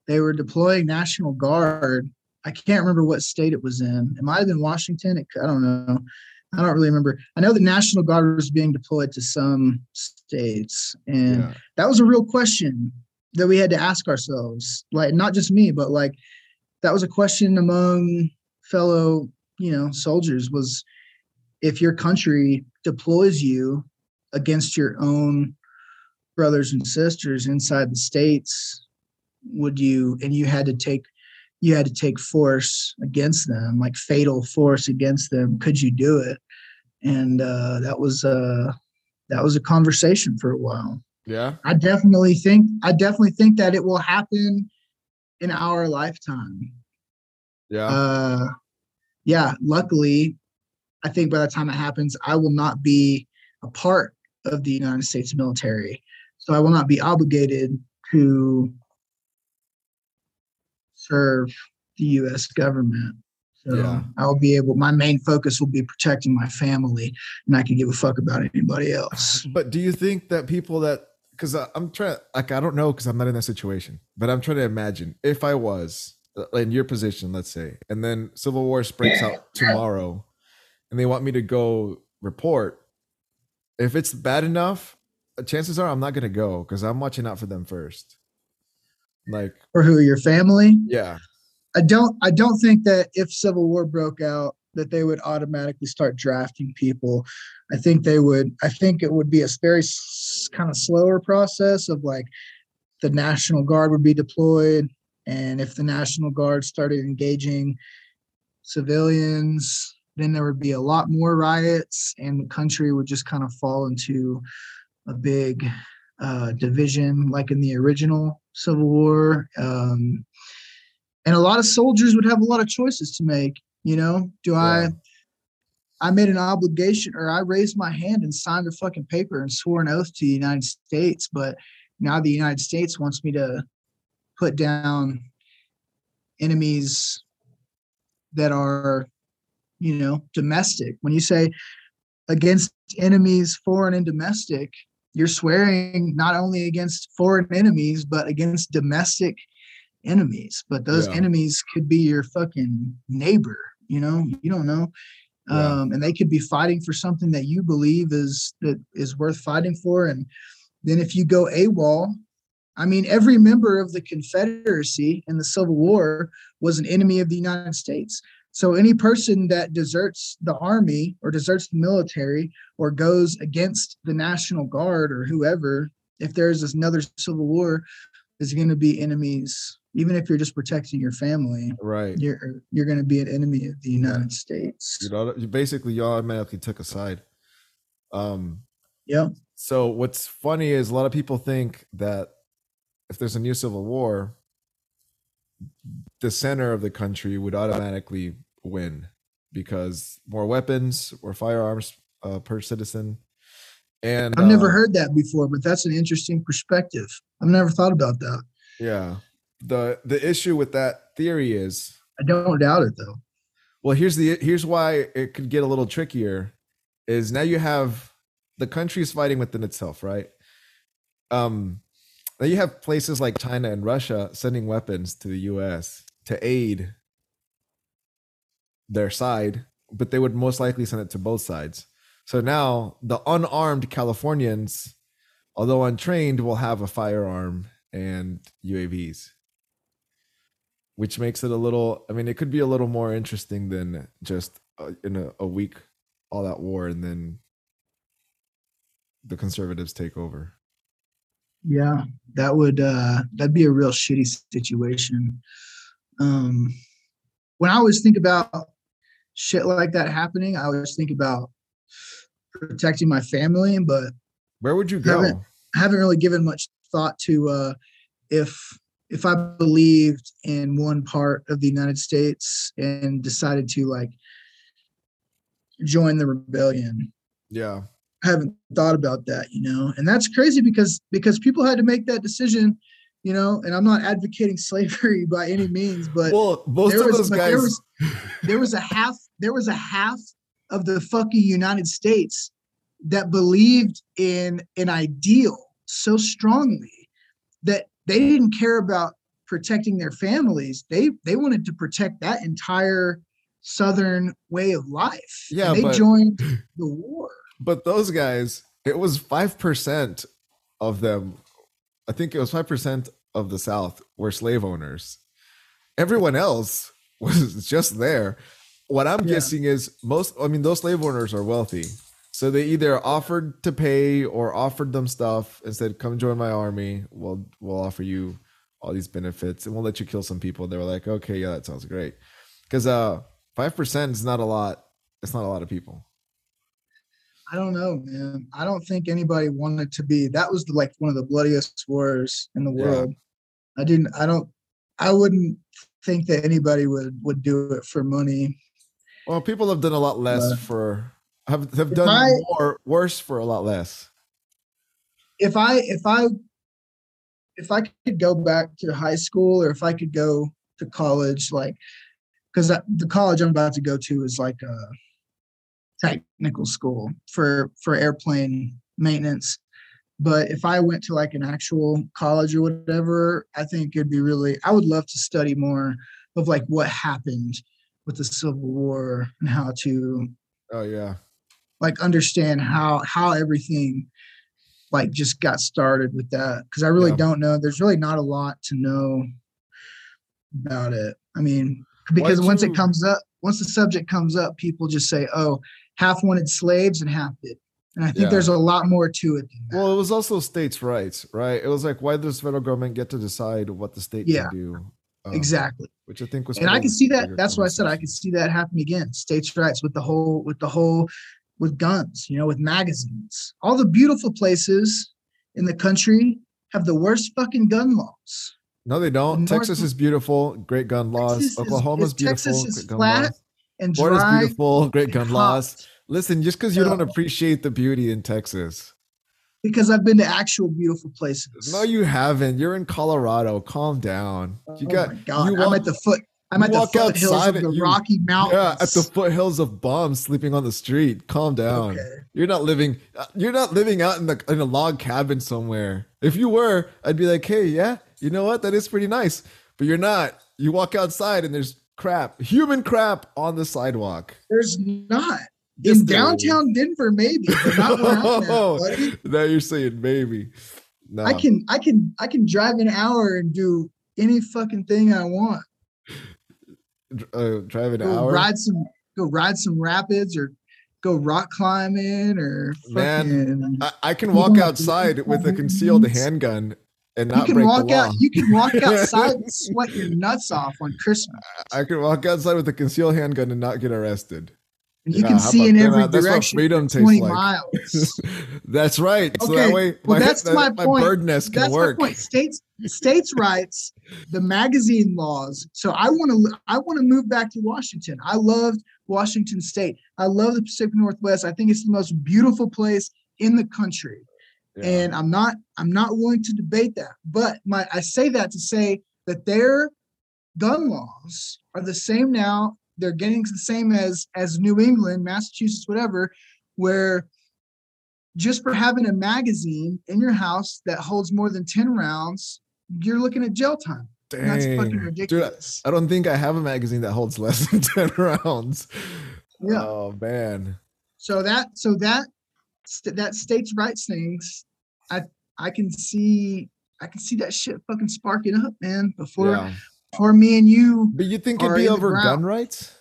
they were deploying National Guard. I can't remember what state it was in. It might have been Washington. It, I don't know. I don't really remember. I know the National Guard was being deployed to some states, and Yeah. that was a real question that we had to ask ourselves like not just me but like that was a question among fellow you know soldiers was if your country deploys you against your own brothers and sisters inside the states would you and you had to take you had to take force against them like fatal force against them could you do it? And uh that was uh that was a conversation for a while Yeah. I definitely think I definitely think that it will happen in our lifetime. Yeah. Uh yeah, luckily I think by the time it happens I will not be a part of the United States military. So I will not be obligated to serve the US government. So Yeah. I'll be able my main focus will be protecting my family and I can give a fuck about anybody else. But do you think that people that because I'm trying like I don't know because I'm not in that situation, but I'm trying to imagine if I was uh, in your position, let's say, and then civil war breaks out tomorrow, and they want me to go report. If it's bad enough, uh, chances are I'm not gonna go because I'm watching out for them first. Like, Or who your family? yeah, I don't I don't think that if civil war broke out that they would automatically start drafting people. I think they would I think it would be a very s- kind of slower process of like the National Guard would be deployed and if the National Guard started engaging civilians then there would be a lot more riots and the country would just kind of fall into a big uh, division like in the original Civil War. Um, and a lot of soldiers would have a lot of choices to make you know do i Yeah. i made an obligation or i raised my hand and signed a fucking paper and swore an oath to the united states but now the united states wants me to put down enemies that are you know domestic when you say against enemies foreign and domestic you're swearing not only against foreign enemies but against domestic enemies but those Yeah. enemies could be your fucking neighbor you know you don't know Yeah. um, and they could be fighting for something that you believe is that is worth fighting for and then if you go AWOL, I mean every member of the Confederacy in the Civil War was an enemy of the United States. So any person that deserts the army or deserts the military or goes against the National Guard or whoever, if there's another civil war, is going to be enemies even if you're just protecting your family, Right. you're you're going to be an enemy of the United States. You know, basically you automatically took a side. Um, Yeah. so what's funny is a lot of people think that if there's a new civil war, the center of the country would automatically win because more weapons or firearms uh, per citizen. And I've never uh, heard that before, but that's an interesting perspective. I've never thought about that. Yeah. The the issue with that theory is I don't doubt it though. Well, here's the here's why it could get a little trickier. Is now you have the countries fighting within itself, right? Um, now you have places like China and Russia sending weapons to the U.S. to aid their side, but they would most likely send it to both sides. So now the unarmed Californians, although untrained, will have a firearm and UAVs which makes it a little i mean it could be a little more interesting than just uh, in a, a week all out war and then the conservatives take over Yeah, that would uh that'd be a real shitty situation. Um when I always think about shit like that happening, I always think about protecting my family, but where would you go Haven't- I haven't really given much thought to uh if if I believed in one part of the United States and decided to like join the rebellion. yeah. I haven't thought about that, you know, and that's crazy because because people had to make that decision, you know, and I'm not advocating slavery by any means, but well most of was, those guys there was there was a half there was a half of the fucking United States that believed in an ideal so strongly that they didn't care about protecting their families. They they wanted to protect that entire southern way of life. and Yeah, they but- joined the war. but those guys it was 5% of them i think it was 5% of the south were slave owners everyone else was just there what i'm Yeah. guessing is most i mean those slave owners are wealthy so they either offered to pay or offered them stuff and said come join my army we'll we'll offer you all these benefits and we'll let you kill some people they were like okay yeah that sounds great because uh 5% is not a lot it's not a lot of people I don't know, man. I don't think anybody wanted to be. That was like one of the bloodiest wars in the Yeah. world. I didn't. I don't. I wouldn't think that anybody would would do it for money. Well, people have done a lot less Uh, for have have done I- more worse for a lot less. If I if I if I could go back to high school or if I could go to college, like because the college I'm about to go to is like a technical school for for airplane maintenance. But if I went to like an actual college or whatever, I think it'd be really. I would love to study more of like what happened with the Civil War and how to Oh yeah, like understand how how everything like just got started with that because I really Yeah. don't know. There's really not a lot to know about it. I mean, because Why'd once you- it comes up, once the subject comes up, people just say, "Oh, half wanted slaves and half did," and I think Yeah. there's a lot more to it than that. well, it was also states' rights, right? It was like why does federal government get to decide what the state Yeah. can do? Um, exactly. which I think was. and I can see that. That's why I said I could see that happen again. States' rights with the whole, with the whole, with guns. You know, with magazines. All the beautiful places in the country have the worst fucking gun laws. No, they don't. North- Texas is beautiful, great gun laws. Texas is- Oklahoma's is- beautiful, Texas is flat laws. And Florida's dry. beautiful, great gun hot. laws. Listen, just because you don't appreciate the beauty in Texas, Because I've been to actual beautiful places. no, you haven't. You're in Colorado. Calm down. You oh got my god! you I'm walk- at the foot. I'm at the walk foothills outside of the you- Rocky Mountains. Yeah, at the foothills of bombs, sleeping on the street. Calm down. Okay. You're not living. uh, You're not living out in the in a log cabin somewhere. If you were, I'd be like, hey, yeah, you know what? That is pretty nice. But you're not. You walk outside and there's crap, human crap on the sidewalk. There's not Yes, in there downtown Denver, maybe, but not where I'm at, Oh, buddy. now you're saying maybe. No. I can I can I can drive an hour and do any fucking thing I want. Uh, drive an Go hour. ride some go ride some rapids or go rock climbing or Man, I, I can walk don't have to outside with a concealed handgun and You not can break walk out. You can walk outside and sweat your nuts off on Christmas, I can walk outside with a concealed handgun and not get arrested. And you Yeah, can see in every direction. freedom tastes Twenty like. miles. That's right. So Okay, that way, well, my, that's that- my my point. bird nest can That's work. my point. States states' rights, the magazine laws. So I want to I want to move back to Washington. I loved Washington State. I love the Pacific Northwest. I think it's the most beautiful place in the country. Yeah. And I'm not I'm not willing to debate that. But my I say that to say that their gun laws are the same now. They're getting the same as as New England, Massachusetts, whatever, where just for having a magazine in your house that holds more than 10 rounds, you're looking at jail time. And that's fucking Dang. Dude, ridiculous. I don't think I have a magazine that holds less than 10 rounds. yeah. Oh, man. So that so that that states' rights things, I I can see I can see that shit fucking sparking up, man. Before yeah. Before me and you, But you think it'd be over gun rights?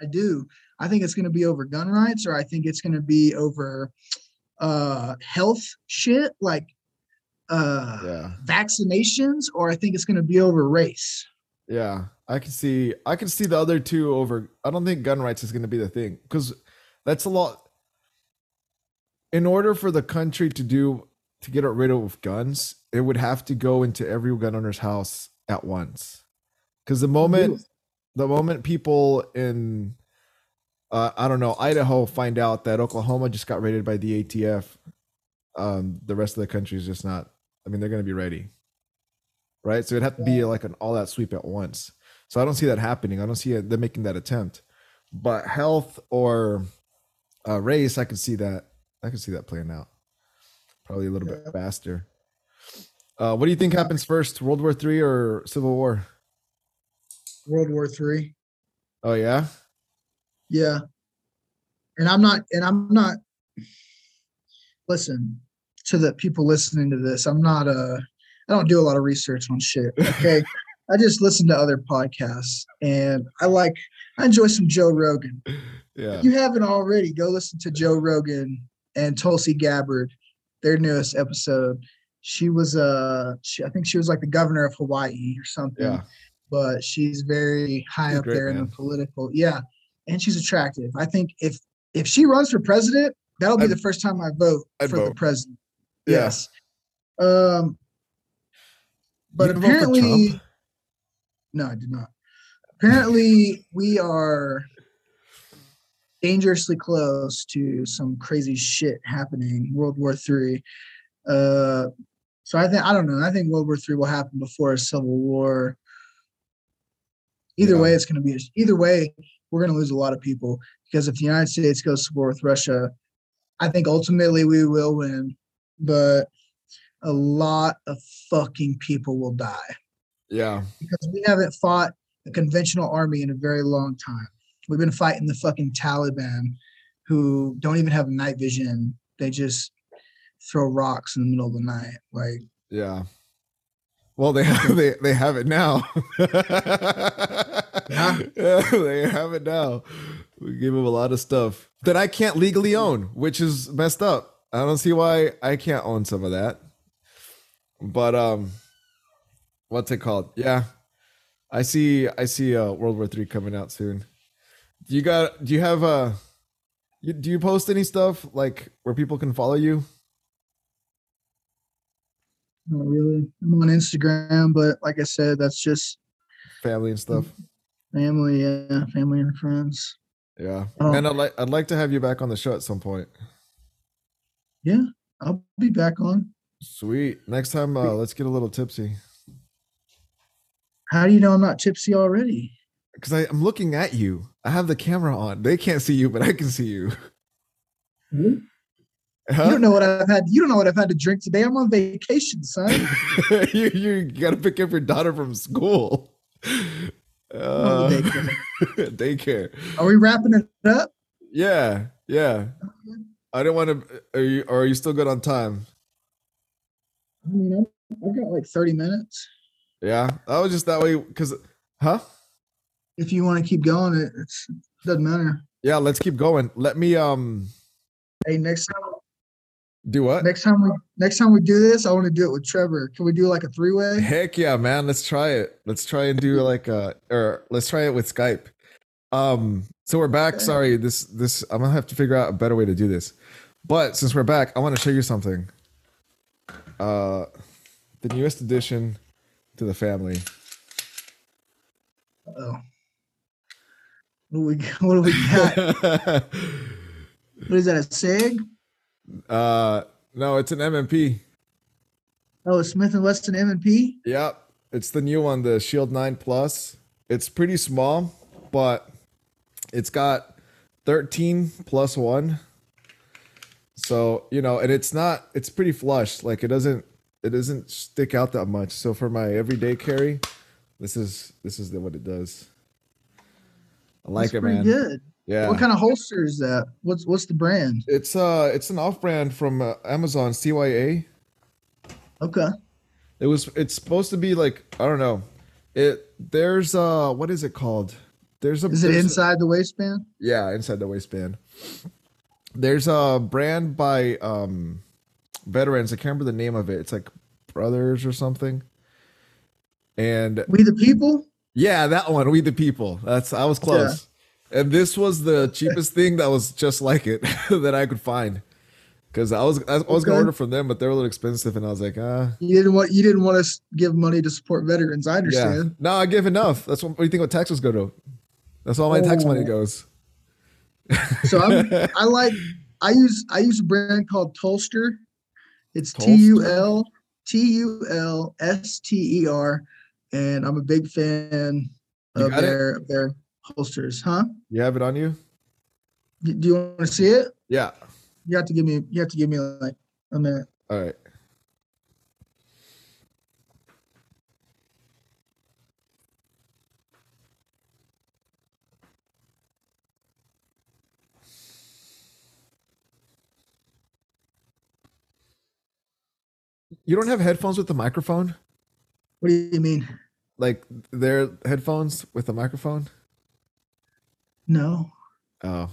I do. I think it's going to be over gun rights, or I think it's going to be over uh health shit like uh Yeah. vaccinations, or I think it's going to be over race. Yeah. I can see I can see the other two over I don't think gun rights is going to be the thing cuz that's a lot in order for the country to do to get rid of guns, it would have to go into every gun owner's house at once. Cuz the moment the moment people in uh, I don't know Idaho find out that Oklahoma just got raided by the ATF, um, the rest of the country is just not. I mean, they're going to be ready, right? So it'd have to be like an all-out sweep at once. So I don't see that happening. I don't see it, them making that attempt. But health or uh, race, I can see that. I can see that playing out probably a little bit faster. Uh, what do you think happens first, World War Three or Civil War? World War Three. Oh yeah, Yeah. And I'm not, and I'm not, listen to the people listening to this. I'm not, uh, I don't do a lot of research on shit. Okay. I just listen to other podcasts and I like, I enjoy some Joe Rogan. yeah, If you haven't already, go listen to Joe Rogan and Tulsi Gabbard, their newest episode. She was, uh, she, I think she was like the governor of Hawaii or something yeah. but she's very high She's up great, there in man. the political. Yeah, and she's attractive. I think if if she runs for president, that'll be I'd- the first time I vote I'd for the president. Yeah. Yes. Um. But You'd apparently, no, I did not. Apparently, we are dangerously close to some crazy shit happening. World War Three. Uh, so I think I don't know. I think World War Three will happen before a civil war. Either Yeah. way, it's going to be either way. We're going to lose a lot of people because if the United States goes to war with Russia, I think ultimately we will win, but a lot of fucking people will die Yeah, because we haven't fought a conventional army in a very long time. We've been fighting the fucking Taliban who don't even have night vision. They just throw rocks in the middle of the night. Like, yeah. Well, they have they they have it now. Yeah. Yeah, they have it now. We give them a lot of stuff that I can't legally own, which is messed up. I don't see why I can't own some of that. But um, what's it called? Yeah, I see. I see. Uh, World War Three coming out soon. Do you got? Do you have uh You, do you post any stuff like where people can follow you? Not really. I'm on Instagram, but like I said, that's just Family and stuff. family, yeah, family and friends. Yeah, Oh. and I'd like I'd like to have you back on the show at some point. Yeah, I'll be back on. Sweet. Next time, uh, let's get a little tipsy How do you know I'm not tipsy already? because I'm looking at you. I have the camera on. They can't see you, but I can see you. You Huh? don't know what I've had. You don't know what I've had to drink today. I'm on vacation, son. you you got to pick up your daughter from school. Uh, daycare. daycare. Are we wrapping it up? Yeah, yeah. I didn't want to. Are you? Or are you still good on time? I mean, I've got like 30 minutes. Yeah, that was just that way. Cause, huh? If you want to keep going, it it's, doesn't matter. Yeah, let's keep going. Let me. Um. Hey, next time, Do what? Next time we next time we do this, I want to do it with Trevor. Can we do like a three way? Heck yeah, man. Let's try it. Let's try and do like a or let's try it with Skype. Um, so we're back. Okay. Sorry, this this I'm gonna have to figure out a better way to do this. But since we're back, I want to show you something. Uh the newest addition to the family. Oh. What do we what do we got? what is that? A Sig? Uh no, it's an M&P. Oh, Smith and Wesson M and P. Yep. It's the new one, the Shield 9 Plus. It's pretty small, but it's got 13 plus 1. So, you know, and it's not it's pretty flush. Like it doesn't it doesn't stick out that much. So for my everyday carry, this is this is what it does. I like That's it, man. good. Yeah. What kind of holster is that? What's what's the brand? It's uh it's an off-brand from uh, Amazon CYA. Okay. It was it's supposed to be like I don't know. It there's uh what is it called? There's a Is it there's a- inside the waistband? yeah, inside the waistband. There's a brand by um veterans. I can't remember the name of it. It's like Brothers or something. And We the people? yeah, that one, We the People. That's I was close. And this was the cheapest thing that was just like it that I could find. Cause I was I was gonna order from them, but they were a little expensive, and I was like, ah, You didn't want you didn't want to give money to support veterans. I Yeah. understand. No, I give enough. That's what, what do you think what taxes go to? That's all my tax money Oh. goes. So I'm I like I use I use a brand called Tulster. It's T? U L T U L S T E R, and I'm a big fan You of got it? their their holsters. Huh? You have it on you? Do you want to see it? Yeah. You have to give me you have to give me like a minute. All right. You don't have headphones with the microphone? What do you mean? Like they're headphones with a microphone? No. Oh,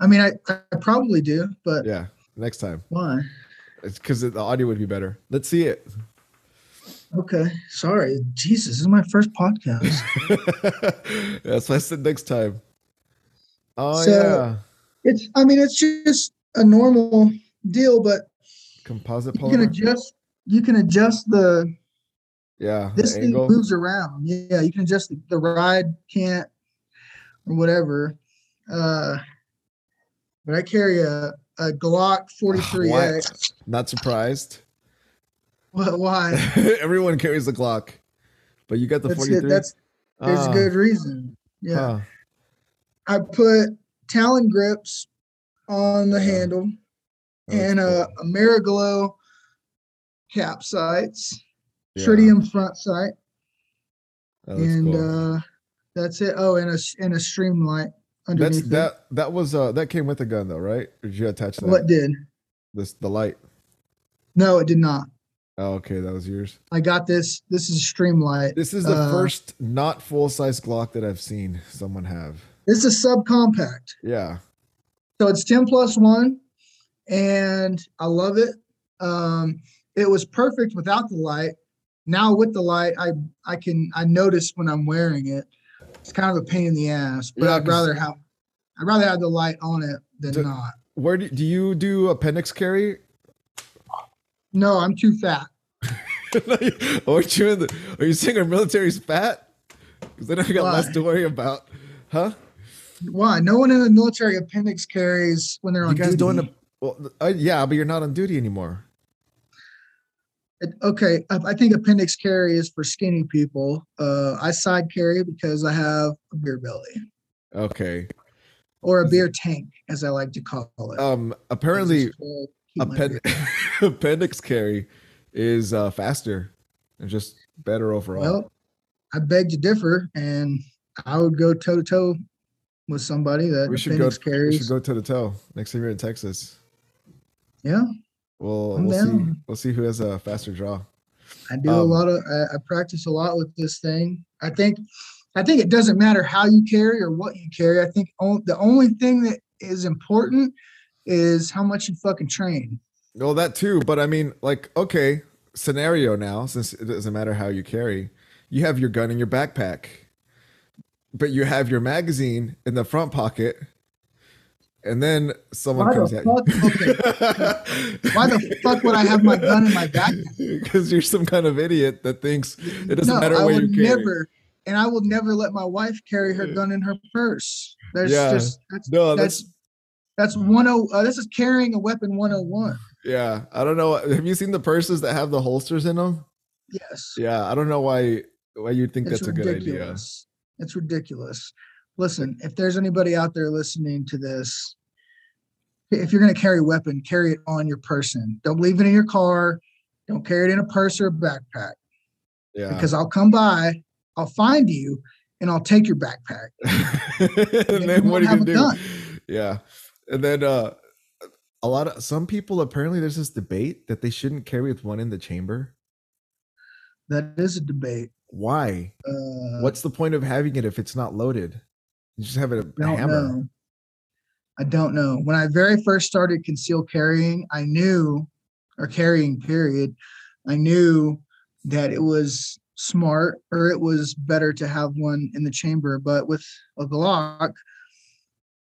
I mean I, I probably do, but yeah. Next time. why? It's because the audio would be better. Let's see it. Okay. Sorry. Jesus, this is my first podcast. That's why I said next time. Oh So- yeah, it's I mean it's just a normal deal, but composite you can adjust you can adjust the Yeah, this thing angle. moves around. Yeah, you can adjust the, the ride can't or whatever. Uh but I carry a, a Glock 43 Why? X. Not surprised. What why? Everyone carries the Glock, but you got the That's forty it. That's there's a good reason. Yeah. I put Talon grips on the Yeah. handle and uh, Ameriglo cap sights, tritium front sight, and uh, that's it. Oh, and a and a Streamlight that's underneath it. that. That was uh that came with the gun though, right? Or did you attach that? What did? This the light. No, it did not. Oh, okay, that was yours. I got this. This is a Streamlight. This is the Uh, first not full size Glock that I've seen someone have. This is subcompact. Yeah, So it's 10 plus one, and I love it. Um, it was perfect without the light. Now with the light, I I can I notice when I'm wearing it. It's kind of a pain in the ass, but Yeah, I'd 'cause- rather have I'd rather have the light on it than Do- not. where do, do you do appendix carry? No, I'm too fat. Aren't you in the? Are you saying our military's fat? Because then I got less Why? to worry about, huh? Why? No one in the military appendix carries when they're You on guys duty. doing the? Well, uh, yeah, but you're not on duty anymore. Okay, I, think appendix carry is for skinny people. Uh, I side carry because I have a beer belly Okay. or a beer tank, as I like to call it. Um. Apparently, Just to keep my append- appendix carry is uh, faster and just better overall. Well, I beg to differ, and I would go toe to toe with somebody that we should go. appendix We should go toe to toe next time you're in Texas. Yeah, We'll I'm we'll see. We'll see who has a faster draw. I do a Um, lot of. I, I practice a lot with this thing. I think, I think it doesn't matter how you carry or what you carry. I think on, the only thing that is important is how much you fucking train. Well, that too, but I mean, like, okay, scenario now, since it doesn't matter how you carry, you have your gun in your backpack, but you have your magazine in the front pocket, and then someone Why comes at fuck? you. Why the fuck would I have my gun in my backpack? Because you're some kind of idiot that thinks it doesn't no, matter would you carry. never, and I will never let my wife carry her gun in her purse. There's Yeah. just that's No, that's that's that's one oh. Uh, this is carrying a weapon one oh one. yeah. I don't know. Have you seen the purses that have the holsters in them? Yes, Yeah, I don't know why why you think it's that's a good idea. ridiculous. It's ridiculous. Listen, if there's anybody out there listening to this, if you're going to carry a weapon, carry it on your person. Don't leave it in your car. Don't carry it in a purse or a backpack Yeah. because I'll come by, I'll find you, and I'll take your backpack. and you then what are you do? gun. Yeah. And then uh a lot of some people apparently there's this debate that they shouldn't carry with one in the chamber. That is a debate. Why? Uh, What's the point of having it if it's not loaded? You just have it a, a hammer. know. I don't know. When I very first started concealed carrying, I knew, or carrying period, I knew that it was smart or it was better to have one in the chamber. But with a Glock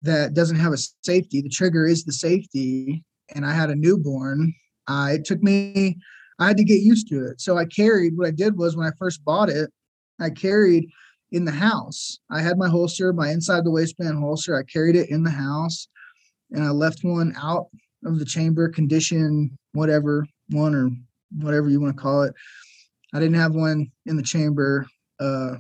that doesn't have a safety, the trigger is the safety, and I had a newborn. I it took me, I had to get used to it. So I carried. What I did was when I first bought it, I carried in the house. I had my holster, my inside the waistband holster. I carried it in the house and I left one out of the chamber condition, whatever, one or whatever you want to call it. I didn't have one in the chamber, uh,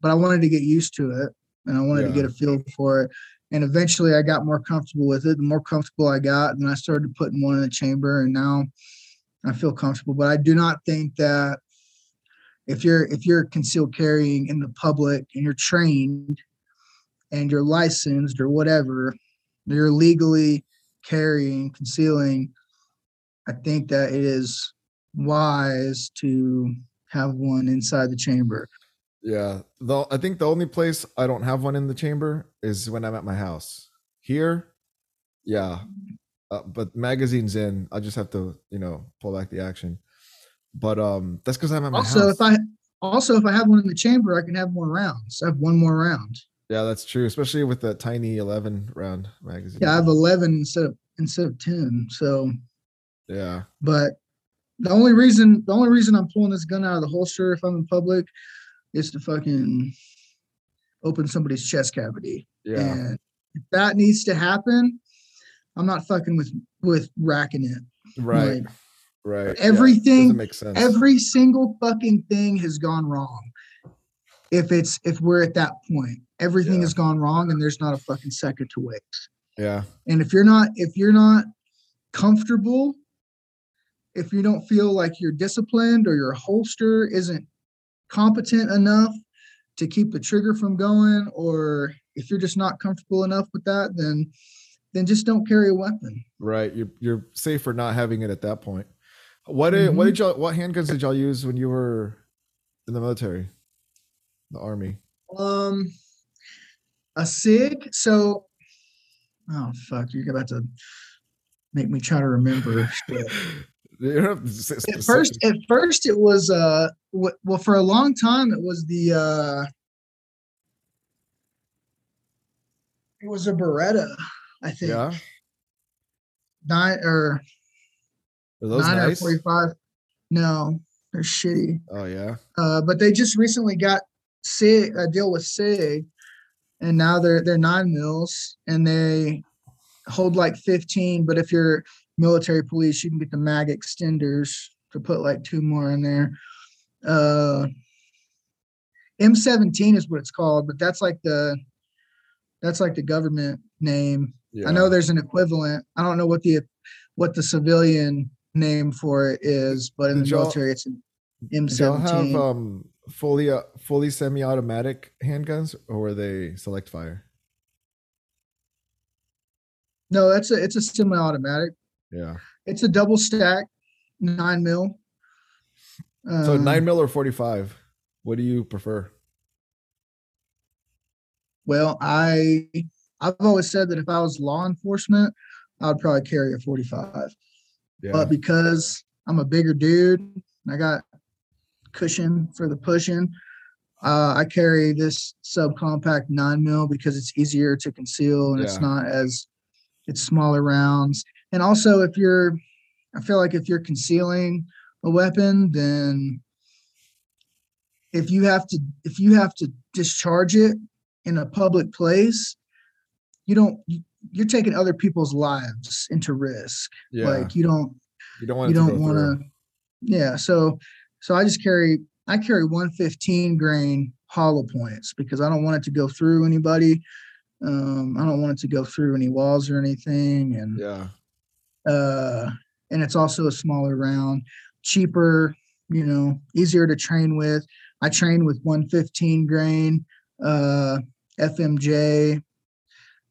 but I wanted to get used to it and I wanted to get a feel for it. And eventually I got more comfortable with it. The more comfortable I got, then I started putting one in the chamber and now I feel comfortable. But I do not think that if you're if you're concealed carrying in the public and you're trained and you're licensed or whatever, you're legally carrying, concealing, I think that it is wise to have one inside the chamber. Yeah. Though I think the only place I don't have one in the chamber is when I'm at my house. Here, yeah. Uh, but magazines in, I just have to, you know, pull back the action. But um that's because I'm at my Also, house. if I also if I have one in the chamber, I can have more rounds. I have one more round. yeah, that's true, especially with the tiny 11 round magazine. Yeah, I have eleven instead of instead of ten. So Yeah. But the only reason the only reason I'm pulling this gun out of the holster if I'm in public is to fucking open somebody's chest cavity. Yeah. And if that needs to happen, I'm not fucking with with racking it. Right. Like, right. everything- doesn't make sense. every single fucking thing has gone wrong. If it's if we're at that point, everything Yeah. has gone wrong and there's not a fucking second to wait. yeah. And if you're not if you're not comfortable, if you don't feel like you're disciplined or your holster isn't competent enough to keep the trigger from going, or if you're just not comfortable enough with that, then then just don't carry a weapon. Right. You're you're safer not having it at that point. What did what Mhm. did y'all what handguns did y'all use when you were in the military? The army. Um a SIG. So oh fuck, you're about to make me try to remember shit. You don't have to say at first at first it was uh well for a long time it was the uh it was a beretta i think yeah. nine or Are those nine nice? or 45 no they're shitty Oh yeah. uh but they just recently got sig a deal with sig and now they're they're nine mils and they hold like 15 but if you're military police you can get the mag extenders to put like two more in there uh m17 is what it's called but that's like the that's like the government name Yeah. i know there's an equivalent i don't know what the what the civilian name for it is but in Did the military it's an Did y'all have m17 um fully uh, fully semi-automatic handguns or were they select fire? no that's a it's a semi-automatic Yeah. it's a double stack nine mil So Um, nine mil or forty five? What do you prefer? Well, I I've always said that if I was law enforcement, I would probably carry a 45. Yeah. but because I'm a bigger dude, and I got cushion for the pushing. Uh, I carry this subcompact nine mil because it's easier to conceal and it's not as it's smaller rounds. And also, if you're, I feel like if you're concealing a weapon, then if you have to if you have to discharge it in a public place, you don't you're taking other people's lives into risk. yeah. Like you don't you don't want you to don't want to yeah so so i just carry i carry 115 grain hollow points because i don't want it to go through anybody um i don't want it to go through any walls or anything and Yeah. uh and it's also a smaller round cheaper you know easier to train with i train with 115 grain uh fmj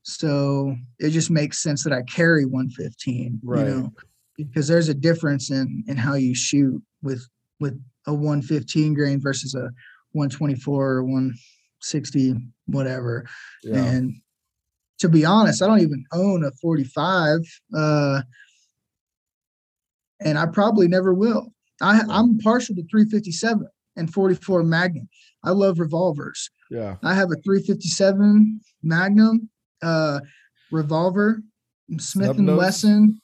so it just makes sense that i carry 115 Right. you know because there's a difference in in how you shoot with with a 115 grain versus a 124 or 160 whatever Yeah. and to be honest, I don't even own a 45. Uh, and I probably never will. I, I'm partial to 357 and 44 Magnum. I love revolvers. yeah. I have a 357 Magnum uh, revolver, Smith Snub and nose? Wesson.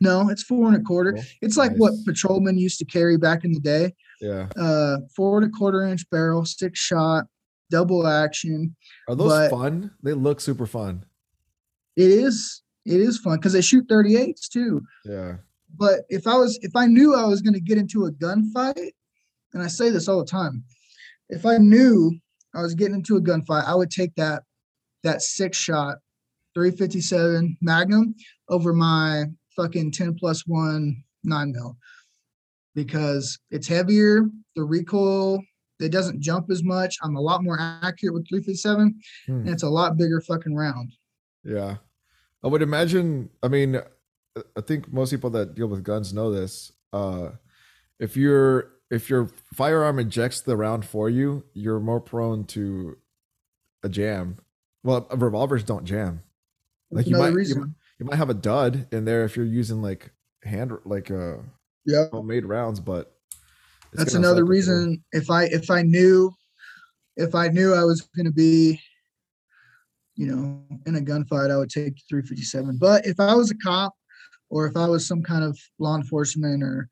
No, it's four and a quarter. Cool. It's like what patrolmen used to carry back in the day. Yeah. Uh, four and a quarter inch barrel, six shot, double action. Are those But- fun? They look super fun. It is it is fun because they shoot 38s too. Yeah. But if I was if I knew I was going to get into a gunfight, and I say this all the time, if I knew I was getting into a gunfight, I would take that that six shot 357 Magnum over my fucking 10 plus one nine mil because it's heavier. The recoil it doesn't jump as much. I'm a lot more accurate with 357, Hmm. and it's a lot bigger fucking round. Yeah. I would imagine, I mean, I think most people that deal with guns know this. Uh if you're if your firearm ejects the round for you, you're more prone to a jam. Well, revolvers don't jam. Like you might, you might you might have a dud in there if you're using like hand like uh Yeah. homemade rounds, but that's another reason if i if i knew if i knew i was going to be you know in a gunfight i would take 357 but if i was a cop or if i was some kind of law enforcement or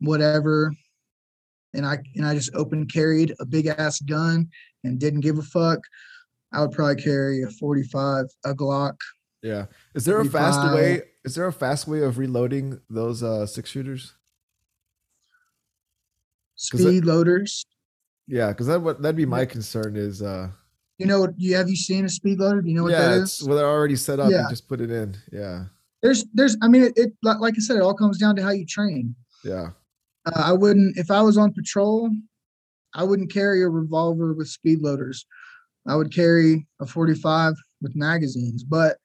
whatever and i and i just open carried a big ass gun and didn't give a fuck i would probably carry a 45 a glock Yeah. Is there a fast way? Is there a fast way of reloading those uh six shooters? speed loaders Yeah, because that what that'd be my concern is uh you know you have you seen a speed loader do you know what yeah, that it's well they're already set up. Yeah. You just put it in. Yeah, there's there's i mean it, it like like i said it all comes down to how you train yeah, Uh, I wouldn't if I was on patrol. I wouldn't carry a revolver with speed loaders. I would carry a 45 with magazines, but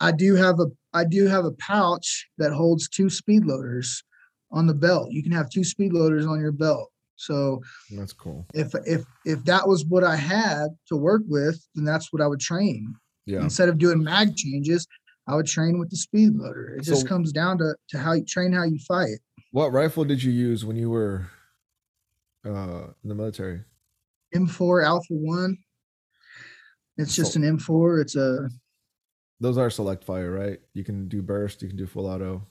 I do have a I do have a pouch that holds two speed loaders on the belt. You can have two speed loaders on your belt. So that's cool. if if if that was what I had to work with, then that's what I would train. Yeah, Instead of doing mag changes, I would train with the speed loader. It just comes down to to how you train how you fight. what rifle did you use when you were uh in the military? M4 Alpha One. It's just an M4. It's a Those are select fire, right? You can do burst. You can do full auto.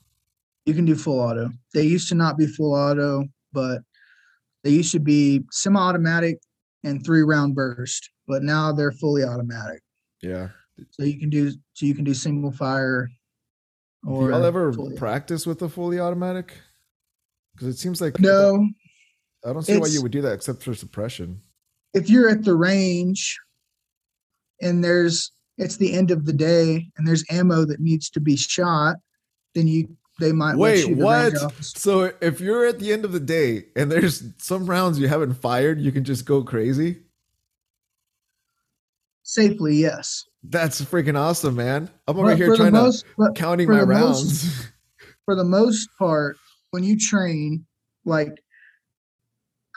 you can do full auto. They used to not be full auto, but they used to be semi-automatic and three round burst, but now they're fully automatic. Yeah. So you can do so you can do single fire or y'all ever practice with a fully automatic? Because it seems like no. I don't see why you would do that except for suppression. If you're at the range and there's it's the end of the day and there's ammo that needs to be shot, then you they might Wait, what? So if you're at the end of the day and there's some rounds you haven't fired, you can just go crazy. Safely, yes. That's freaking awesome, man. I'm over But here trying most, to counting my the most- rounds. for the most part, when you train, like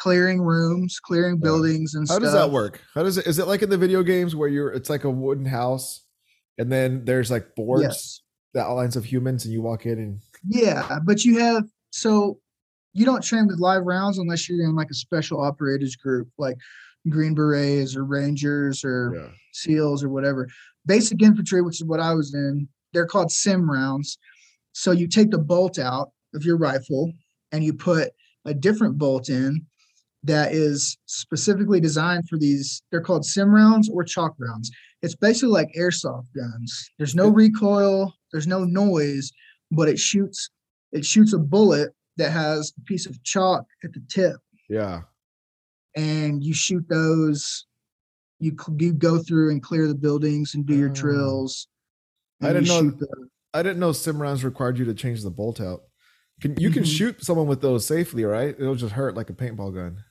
clearing rooms, clearing Yeah. buildings, and stuff. How stuff. does that work? How does it? Is it like in the video games where you're? It's like a wooden house, and then there's like boards, Yes. the outlines of humans, and you walk in and Yeah, but you have so you don't train with live rounds unless you're in like a special operators group, like Green Berets or Rangers or Yeah. SEALs or whatever. Basic infantry, which is what I was in, they're called sim rounds. So you take the bolt out of your rifle and you put a different bolt in that is specifically designed for these. They're called sim rounds or chalk rounds. It's basically like airsoft guns. There's no recoil, there's no noise, but it shoots it shoots a bullet that has a piece of chalk at the tip Yeah. and you shoot those you, you go through and clear the buildings and do your Oh. drills I didn't know- the- I didn't know sim rounds required you to change the bolt out. Can you can Mhm. shoot someone with those safely, right? It'll just hurt like a paintball gun.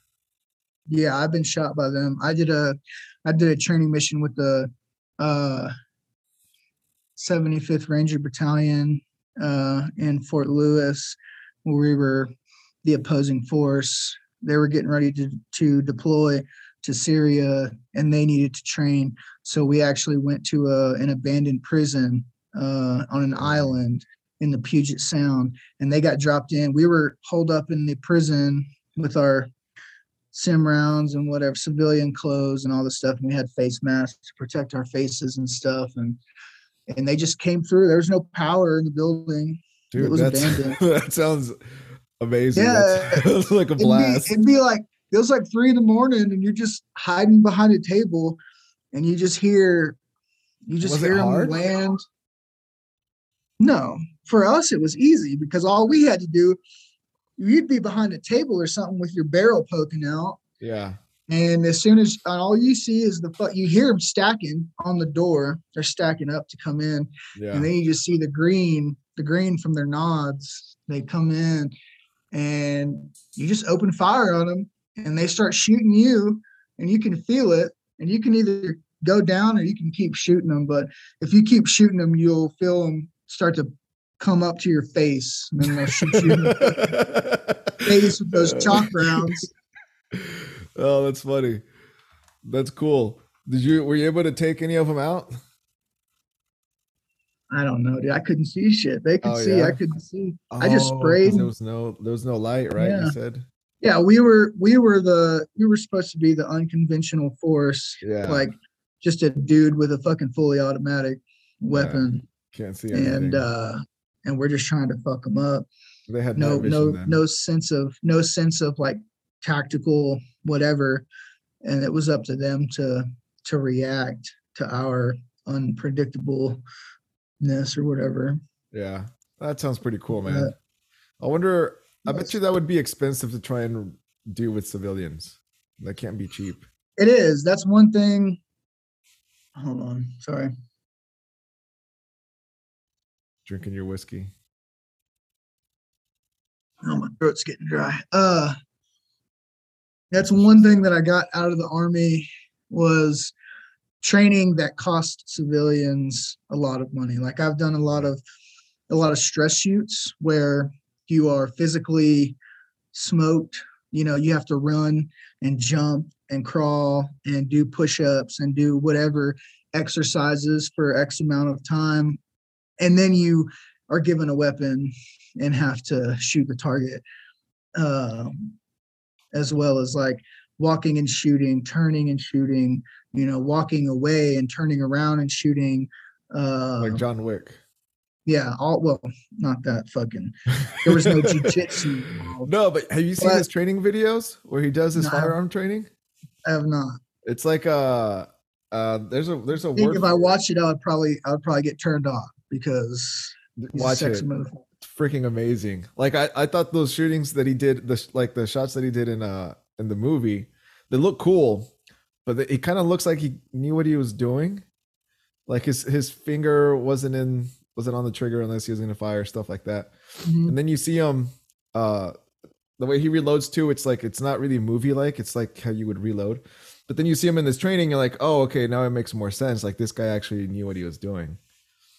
Yeah i've been shot by them. I did a i did a training mission with the uh 75th ranger battalion uh in fort lewis where we were the opposing force. They were getting ready to to deploy to syria and they needed to train. So we actually went to a, an abandoned prison uh on an island in the puget sound and they got dropped in. We were holed up in the prison with our sim rounds and whatever civilian clothes and all this stuff and we had face masks to protect our faces and stuff and and they just came through there was no power in the building Dude, was abandoned. that sounds amazing. Yeah. That sounds like a it'd be, blast. it'd be like it was like three in the morning and you're just hiding behind a table and you just hear you just Was hear them land no for us it was easy because all we had to do you'd be behind a table or something with your barrel poking out yeah. And as soon as all you see is the you hear them stacking on the door. They're stacking up to come in, Yeah. and then you just see the green, the green from their nods. They come in, and you just open fire on them, and they start shooting you, and you can feel it, and you can either go down or you can keep shooting them. But if you keep shooting them, you'll feel them start to come up to your face, and then they'll shoot you in the face with those chalk rounds. Oh, that's funny. That's cool. Did you were you able to take any of them out? I don't know, dude. I couldn't see shit. They could Oh, see. yeah? I couldn't see. I just Oh, sprayed. There was no there was no light, right? Yeah. You said. Yeah, we were we were the we were supposed to be the unconventional force, Yeah. like just a dude with a fucking fully automatic weapon, Can't see anything. and uh and we're just trying to fuck them up. they had No, vision no, no sense of no sense of like tactical whatever, and it was up to them to to react to our unpredictableness or whatever. Yeah. That sounds pretty cool, man. Uh, I wonder I bet you that would be expensive to try and do with civilians. That can't be cheap. It is. That's one thing. Hold on. Sorry. Drinking your whiskey. Oh, my throat's getting dry. Uh that's one thing that I got out of the army was training that cost civilians a lot of money. Like I've done a lot of a lot of stress shoots where you are physically smoked. You know, you have to run and jump and crawl and do push-ups and do whatever exercises for X amount of time. And then you are given a weapon and have to shoot the target. Um, as well as like walking and shooting, turning and shooting, you know, walking away and turning around and shooting. Uh, Like John Wick. yeah, all well, not that fucking. There was no jujitsu. involved. No, but have you seen But- his training videos where he does his No, firearm training? I have not. It's like uh uh there's a there's a I think word if I watched it, I would probably I would probably get turned off because watch it. It's freaking amazing. Like I, I thought those shootings that he did, the like the shots that he did in uh in the movie, they look cool, but they, it kind of looks like he knew what he was doing. Like his his finger wasn't in wasn't on the trigger unless he was gonna fire stuff like that. Mhm. And then you see him, uh, the way he reloads too. It's like it's not really movie like. It's like how you would reload. But then you see him in this training, you're like, oh, okay, now it makes more sense. Like this guy actually knew what he was doing.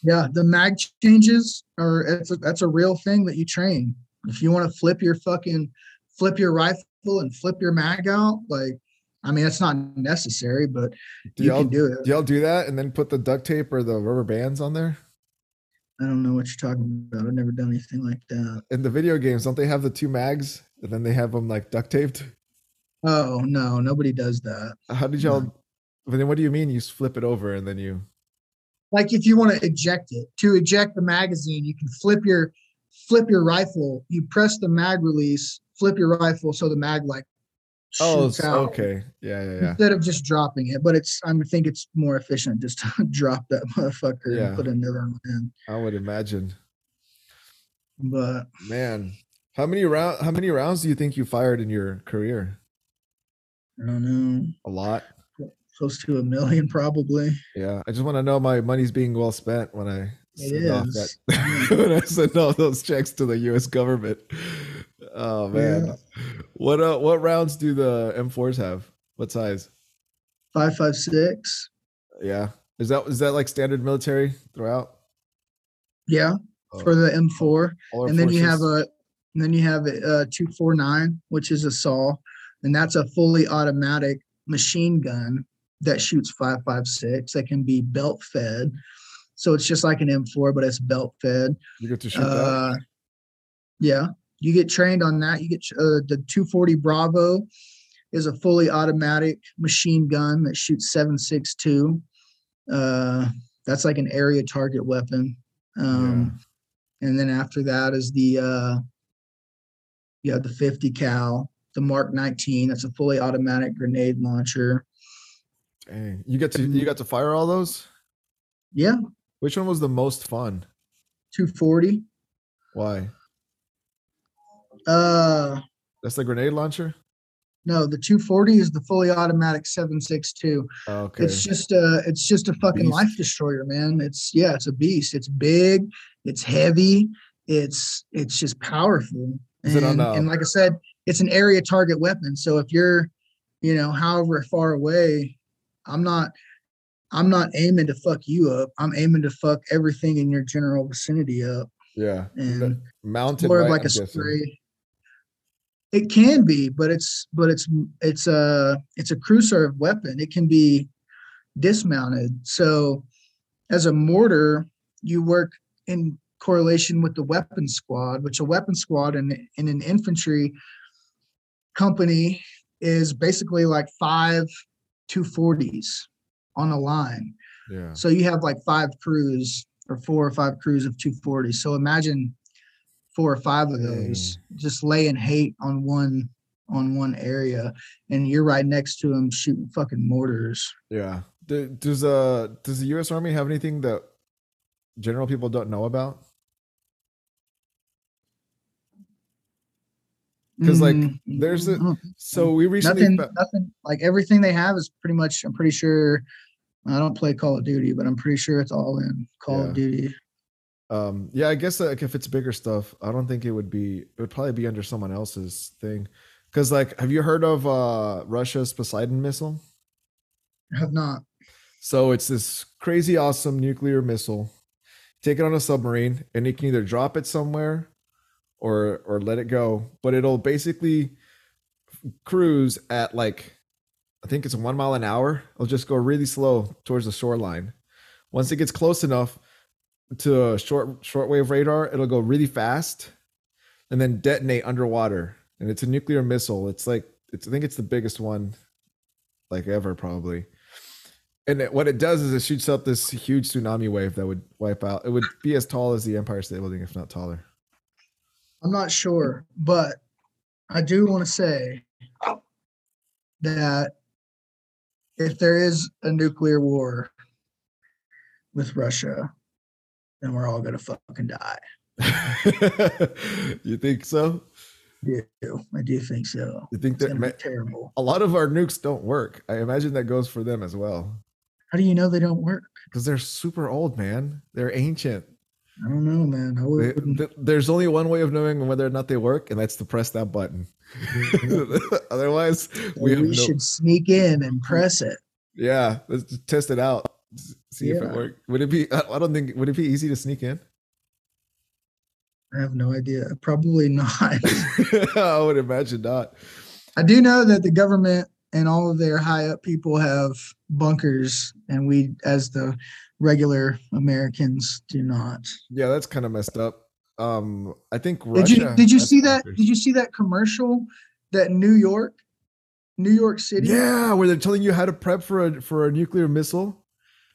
Yeah, the mag changes are it's a, that's a real thing that you train. If you want to flip your fucking flip your rifle and flip your mag out, like I mean, it's not necessary, but Do you y'all can do it. do y'all do that and then put the duct tape or the rubber bands on there? I don't know what you're talking about. I've never done anything like that. In the video games, don't they have the two mags and then they have them like duct taped? Oh no, nobody does that. How did y'all? But then what do you mean you flip it over and then you? Like if you want to eject it, to eject the magazine, you can flip your flip your rifle. You press the mag release, flip your rifle so the mag like Oh, shoots s- out okay. Yeah, yeah, yeah. instead of just dropping it. But it's I think it's more efficient just to drop that motherfucker Yeah. and put another one in. I would imagine. But Man, how many round? How many rounds do you think you fired in your career? I don't know, A lot. Close to a million probably. Yeah, I just want to know my money's being well spent when I It send off is. that when I send all those checks to the U.S. government. Oh man, Yeah. what uh, what rounds do the M4s have? What size? Five five six. Yeah, is that is that like standard military throughout? Yeah, Oh, for the M4. all our and then you have a and then you have a, two four nine, which is a saw, and that's a fully automatic machine gun that shoots five five six that can be belt fed. So it's just like an M4, but it's belt fed. you get to shoot that. Uh, yeah, you get trained on that. You get uh, the 240 Bravo is a fully automatic machine gun that shoots 762. Uh, that's like an area target weapon. Um, And then after that is the uh, you have the 50 cal, the Mark 19. That's a fully automatic grenade launcher. Dang, you get to you got to fire all those. Yeah, Which one was the most fun? 240. Why? Uh, That's the grenade launcher. no, the 240 is the fully automatic 762. Oh, okay. It's just a it's just a fucking Beast. life destroyer, man. It's yeah, it's a beast. It's big, it's heavy, it's it's just powerful. Is it on, And, uh, and like I said, it's an area target weapon. So if you're, you know, however far away, I'm not I'm not aiming to fuck you up. I'm aiming to fuck everything in your general vicinity up. yeah. And mounted more of like I'm a guessing? spray. It can be, but it's but it's it's a it's a crew serve weapon. It can be dismounted. So as a mortar, you work in correlation with the weapon squad, which a weapon squad in in an infantry company is basically like five 240s on a line. Yeah. So you have like five crews or four or five crews of 240. So imagine four or five of those just laying hate on one on one area and you're right next to them shooting fucking mortars. Yeah. Does uh does the U.S. Army have anything that general people don't know about? 'Cause, like, Mm, there's a- don't- So we recently nothing nothing like everything they have is pretty much I'm pretty sure I don't play Call of Duty, but I'm pretty sure it's all in Call Yeah. of Duty. um yeah, I guess like if it's bigger stuff, I don't think it would be it would probably be under someone else's thing. Cuz like have you heard of uh Russia's Poseidon missile? I have not. So it's this crazy awesome nuclear missile. Take it on a submarine and it can either drop it somewhere or or let it go, but it'll basically cruise at like I think it's 1 mile an hour. It'll just go really slow towards the shoreline. Once it gets close enough to a short shortwave radar, it'll go really fast and then detonate underwater. And it's a nuclear missile. It's like it's I think it's the biggest one like ever probably. And it, what it does is it shoots up this huge tsunami wave that would wipe out. It would be as tall as the Empire State Building, if not taller. I'm not sure, but I do want to say that if there is a nuclear war with Russia, then we're all gonna fucking die. you think so? I do. I do think so. You think It's that ma- terrible. a lot of our nukes don't work? I imagine that goes for them as well How do you know they don't work? because they're super old, man. They're ancient. I don't know, man. I They- there's only one way of knowing whether or not they work, and that's to press that button. Otherwise, we we no. should sneak in and press it. Yeah, let's test it out. See if it works. Would it be? I don't think. Would it be easy to sneak in? I have no idea. Probably not. I would imagine not. I do know that the government and all of their high up people have bunkers, and we, as the regular Americans do not. Yeah, that's kind of messed up. Um, I think Did you did you see that? Did you see that commercial that New York, New York City? Yeah, where they're telling you how to prep for a for a nuclear missile.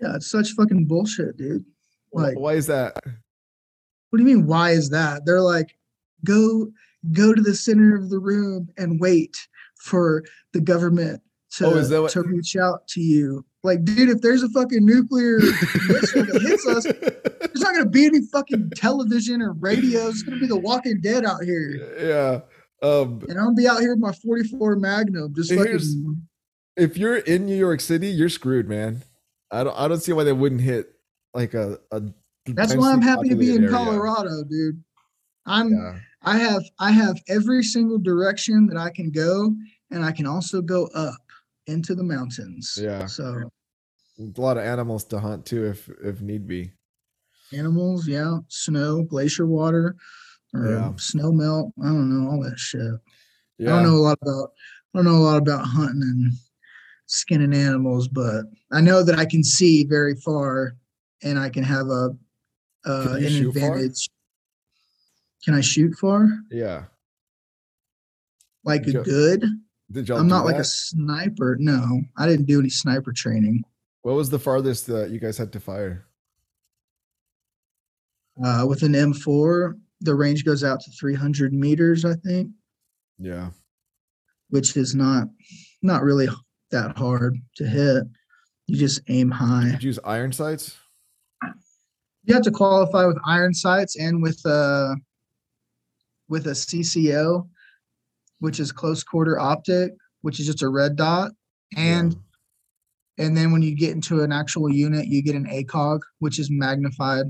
Yeah, it's such fucking bullshit, dude. Like, Why is that? what do you mean? Why is that? They're like, go go to the center of the room and wait for the government to, Oh, what- to reach out to you. Like, dude, if there's a fucking nuclear missile that hits us, there's not gonna be any fucking television or radio. It's gonna be the Walking Dead out here. yeah. Um, And I'm gonna be out here with my 44 Magnum, just fucking if you're in New York City, you're screwed, man. I don't. I don't see why they wouldn't hit like a. a That's why I'm happy to be in area. Colorado, dude. I'm Yeah. I have I have every single direction that I can go, and I can also go up into the mountains. Yeah. So A lot of animals to hunt too, if if need be. animals, yeah, snow, glacier water, or Yeah. snow melt. I don't know all that shit. Yeah. I don't know a lot about I don't know a lot about hunting and skinning animals, but I know that I can see very far, and I can have a uh, Can an shoot far? advantage. Can I shoot far? Yeah. Like a good? Did y'all? I'm not like a sniper. No, I didn't do any sniper training. What was the farthest that you guys had to fire? Uh, with an M4, the range goes out to 300 meters, I think, Yeah. which is not not really that hard to hit. You just aim high. Did you use iron sights? You have to qualify with iron sights and with uh with a CCO, which is close quarter optic, which is just a red dot, and and then when you get into an actual unit, you get an ACOG, which is magnified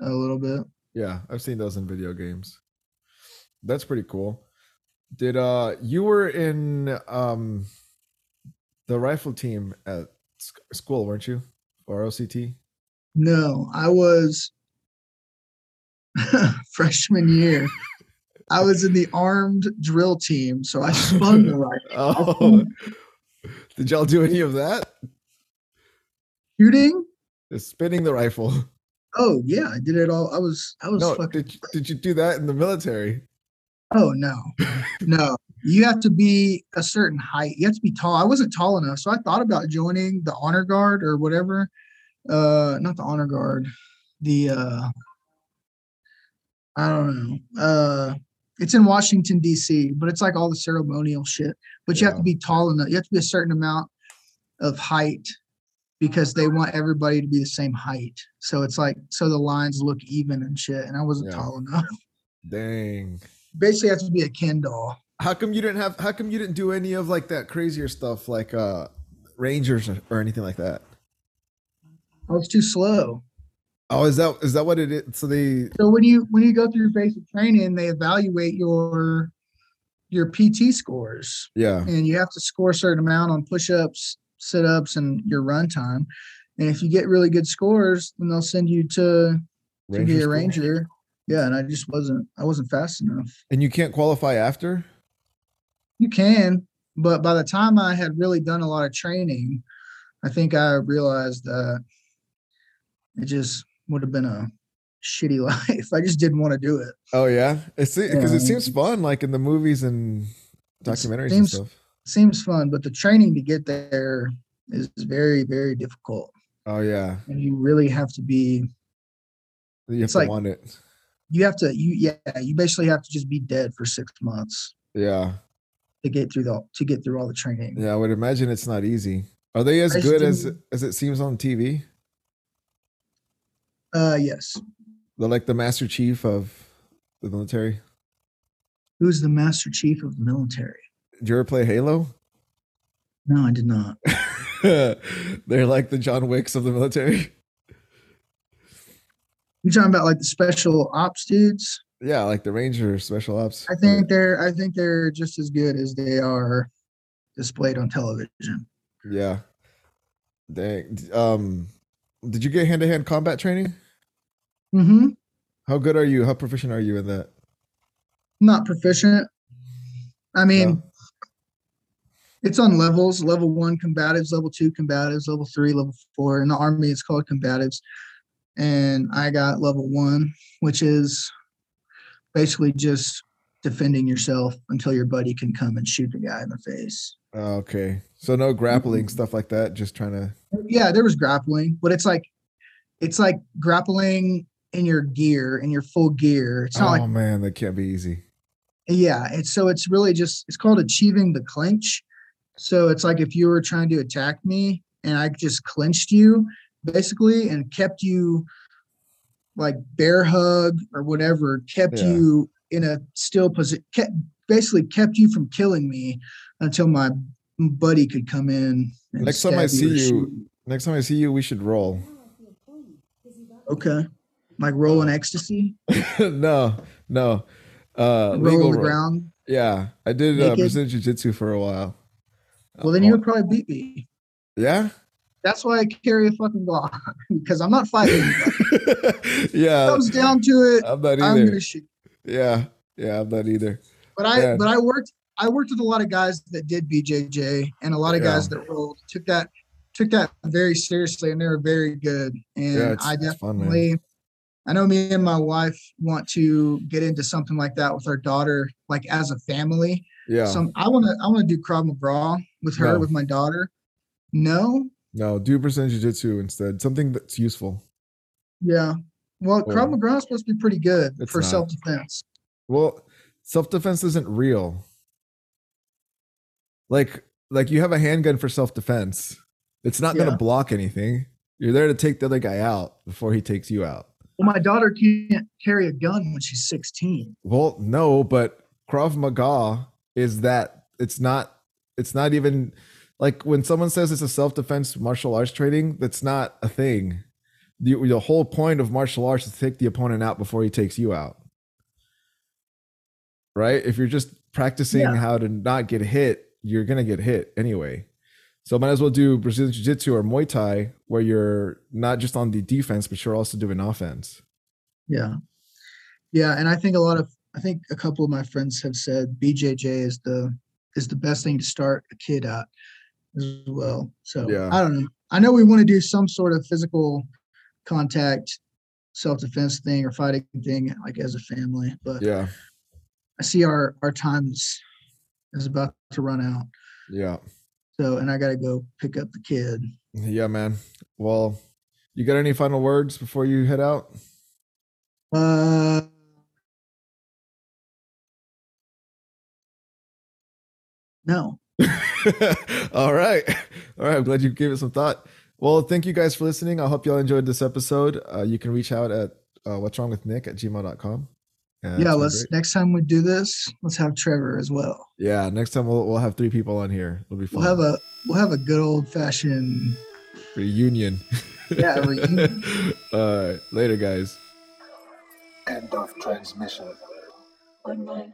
a little bit. Yeah, I've seen those in video games. That's pretty cool. Did uh you were in um the rifle team at school, weren't you? Or OCT? No, I was freshman year. I was in the armed drill team, so I spun the rifle. Oh. Did y'all do any of that? Shooting? Just spinning the rifle. Oh yeah, I did it all. I was I was No, fucking did you, did you do that in the military? Oh no, no. You have to be a certain height. You have to be tall. I wasn't tall enough, so I thought about joining the honor guard or whatever. Uh, not the honor guard. The uh, I don't know. Uh, it's in Washington D.C., but it's like all the ceremonial shit. But you have to be tall enough. You have to be a certain amount of height because they want everybody to be the same height. So it's like so the lines look even and shit. And I wasn't Yeah. tall enough. Dang. Basically, you have to be a Ken doll. How come you didn't have how come you didn't do any of like that crazier stuff like uh Rangers or, or anything like that? I was too slow. Oh, is that is that what it is? So they So when you when you go through basic training, they evaluate your your PT scores, yeah. and you have to score a certain amount on push-ups, sit-ups, and your run time. And if you get really good scores, then they'll send you to to be a school? ranger. Yeah, and I just wasn't I wasn't fast enough. And you can't qualify after? You can, but by the time I had really done a lot of training, I think I realized that it just would have been a shitty life. I just didn't want to do it. Oh yeah. It's because Yeah. it seems fun like in the movies and documentaries and seems- stuff. seems fun, but the training to get there is very, very difficult. Oh yeah. And you really have to be, You have to like- want it. you have to, you, yeah, you basically have to just be dead for six months Yeah. to get through the, to get through all the training. Yeah, I would imagine it's not easy. Are they as good as as it seems on TV? Uh, yes. They're like the Master Chief of the military. Who's the Master Chief of the military? Did you ever play Halo? No, I did not. They're like the John Wicks of the military. You're talking about like the special ops dudes? Yeah, like the Ranger Special Ops. I think they're, I think they're just as good as they are displayed on television. Yeah. Dang. Um, did you get hand to hand combat training? Mm-hmm. How good are you? How proficient are you in that? Not proficient. I mean, No? It's on levels, level one combatives, level two combatives, level three, level four. In the army, it's called combatives. And I got level one, which is basically just defending yourself until your buddy can come and shoot the guy in the face. Oh, okay. So no grappling stuff like that. Just trying to. Yeah, there was grappling, but it's like it's like grappling in your gear, in your full gear. It's not oh like man, that can't be easy. Yeah, it's so it's really just it's called achieving the clinch. So it's like if you were trying to attack me and I just clinched you basically and kept you like bear hug or whatever, kept Yeah. you in a still position, kept basically kept you from killing me until my buddy could come in. Next time I see you- shoot Next time I see you, we should roll. okay, like rolling ecstasy, no, no. Uh, roll legal on the roll. ground. Yeah, I did uh? Brazilian Jiu Jitsu for a while. Well, then Uh, you would probably beat me. Yeah. That's why I carry a fucking Glock because I'm not fighting. yeah. comes down to it, I'm not either. I'm gonna shoot. Yeah. Yeah, I'm not either. But I Yeah. but I worked I worked with a lot of guys that did BJJ and a lot of guys that rolled took that took that very seriously and they were very good. And Yeah, I it's fun, definitely I know me and my wife want to get into something like that with our daughter, like as a family. Yeah. So I want to I want to do Krav Maga with her No. with my daughter. No, no, do Brazilian Jiu Jitsu instead. Something that's useful. yeah. Well, Or- Krav Maga is supposed to be pretty good It's for self defense. Well, self defense isn't real. Like, like you have a handgun for self defense. It's not going to block anything. You're there to take the other guy out before he takes you out. Well, my daughter can't carry a gun when she's 16. Well, no, but Krav Maga is that it's not it's not even like when someone says it's a self-defense martial arts training, that's not a thing. The, the whole point of martial arts is to take the opponent out before he takes you out. Right? If you're just practicing Yeah. how to not get hit, you're gonna get hit anyway. So might as well do Brazilian Jiu-Jitsu or Muay Thai where you're not just on the defense, but you're also doing offense. Yeah. Yeah. And I think a lot of, I think a couple of my friends have said BJJ is the, is the best thing to start a kid at as well. So Yeah. I don't know. I know we want to do some sort of physical contact, self defense thing or fighting thing like as a family, but Yeah. I see our, our time is, is about to run out. Yeah. So, and I got to go pick up the kid. Yeah, man. Well, you got any final words before you head out? Uh, no. All right. All right. I'm glad you gave it some thought. Well, thank you guys for listening. I hope y'all enjoyed this episode. Uh, you can reach out at uh, what's wrong with Nick at gmail.com. It's yeah, let's great. next time we do this, let's have Trevor as well. Yeah, next time we'll, we'll have three people on here. It'll be fun. We'll have a we'll have a good old fashioned reunion. Yeah, reunion. All right. Later, guys. End of transmission. One more.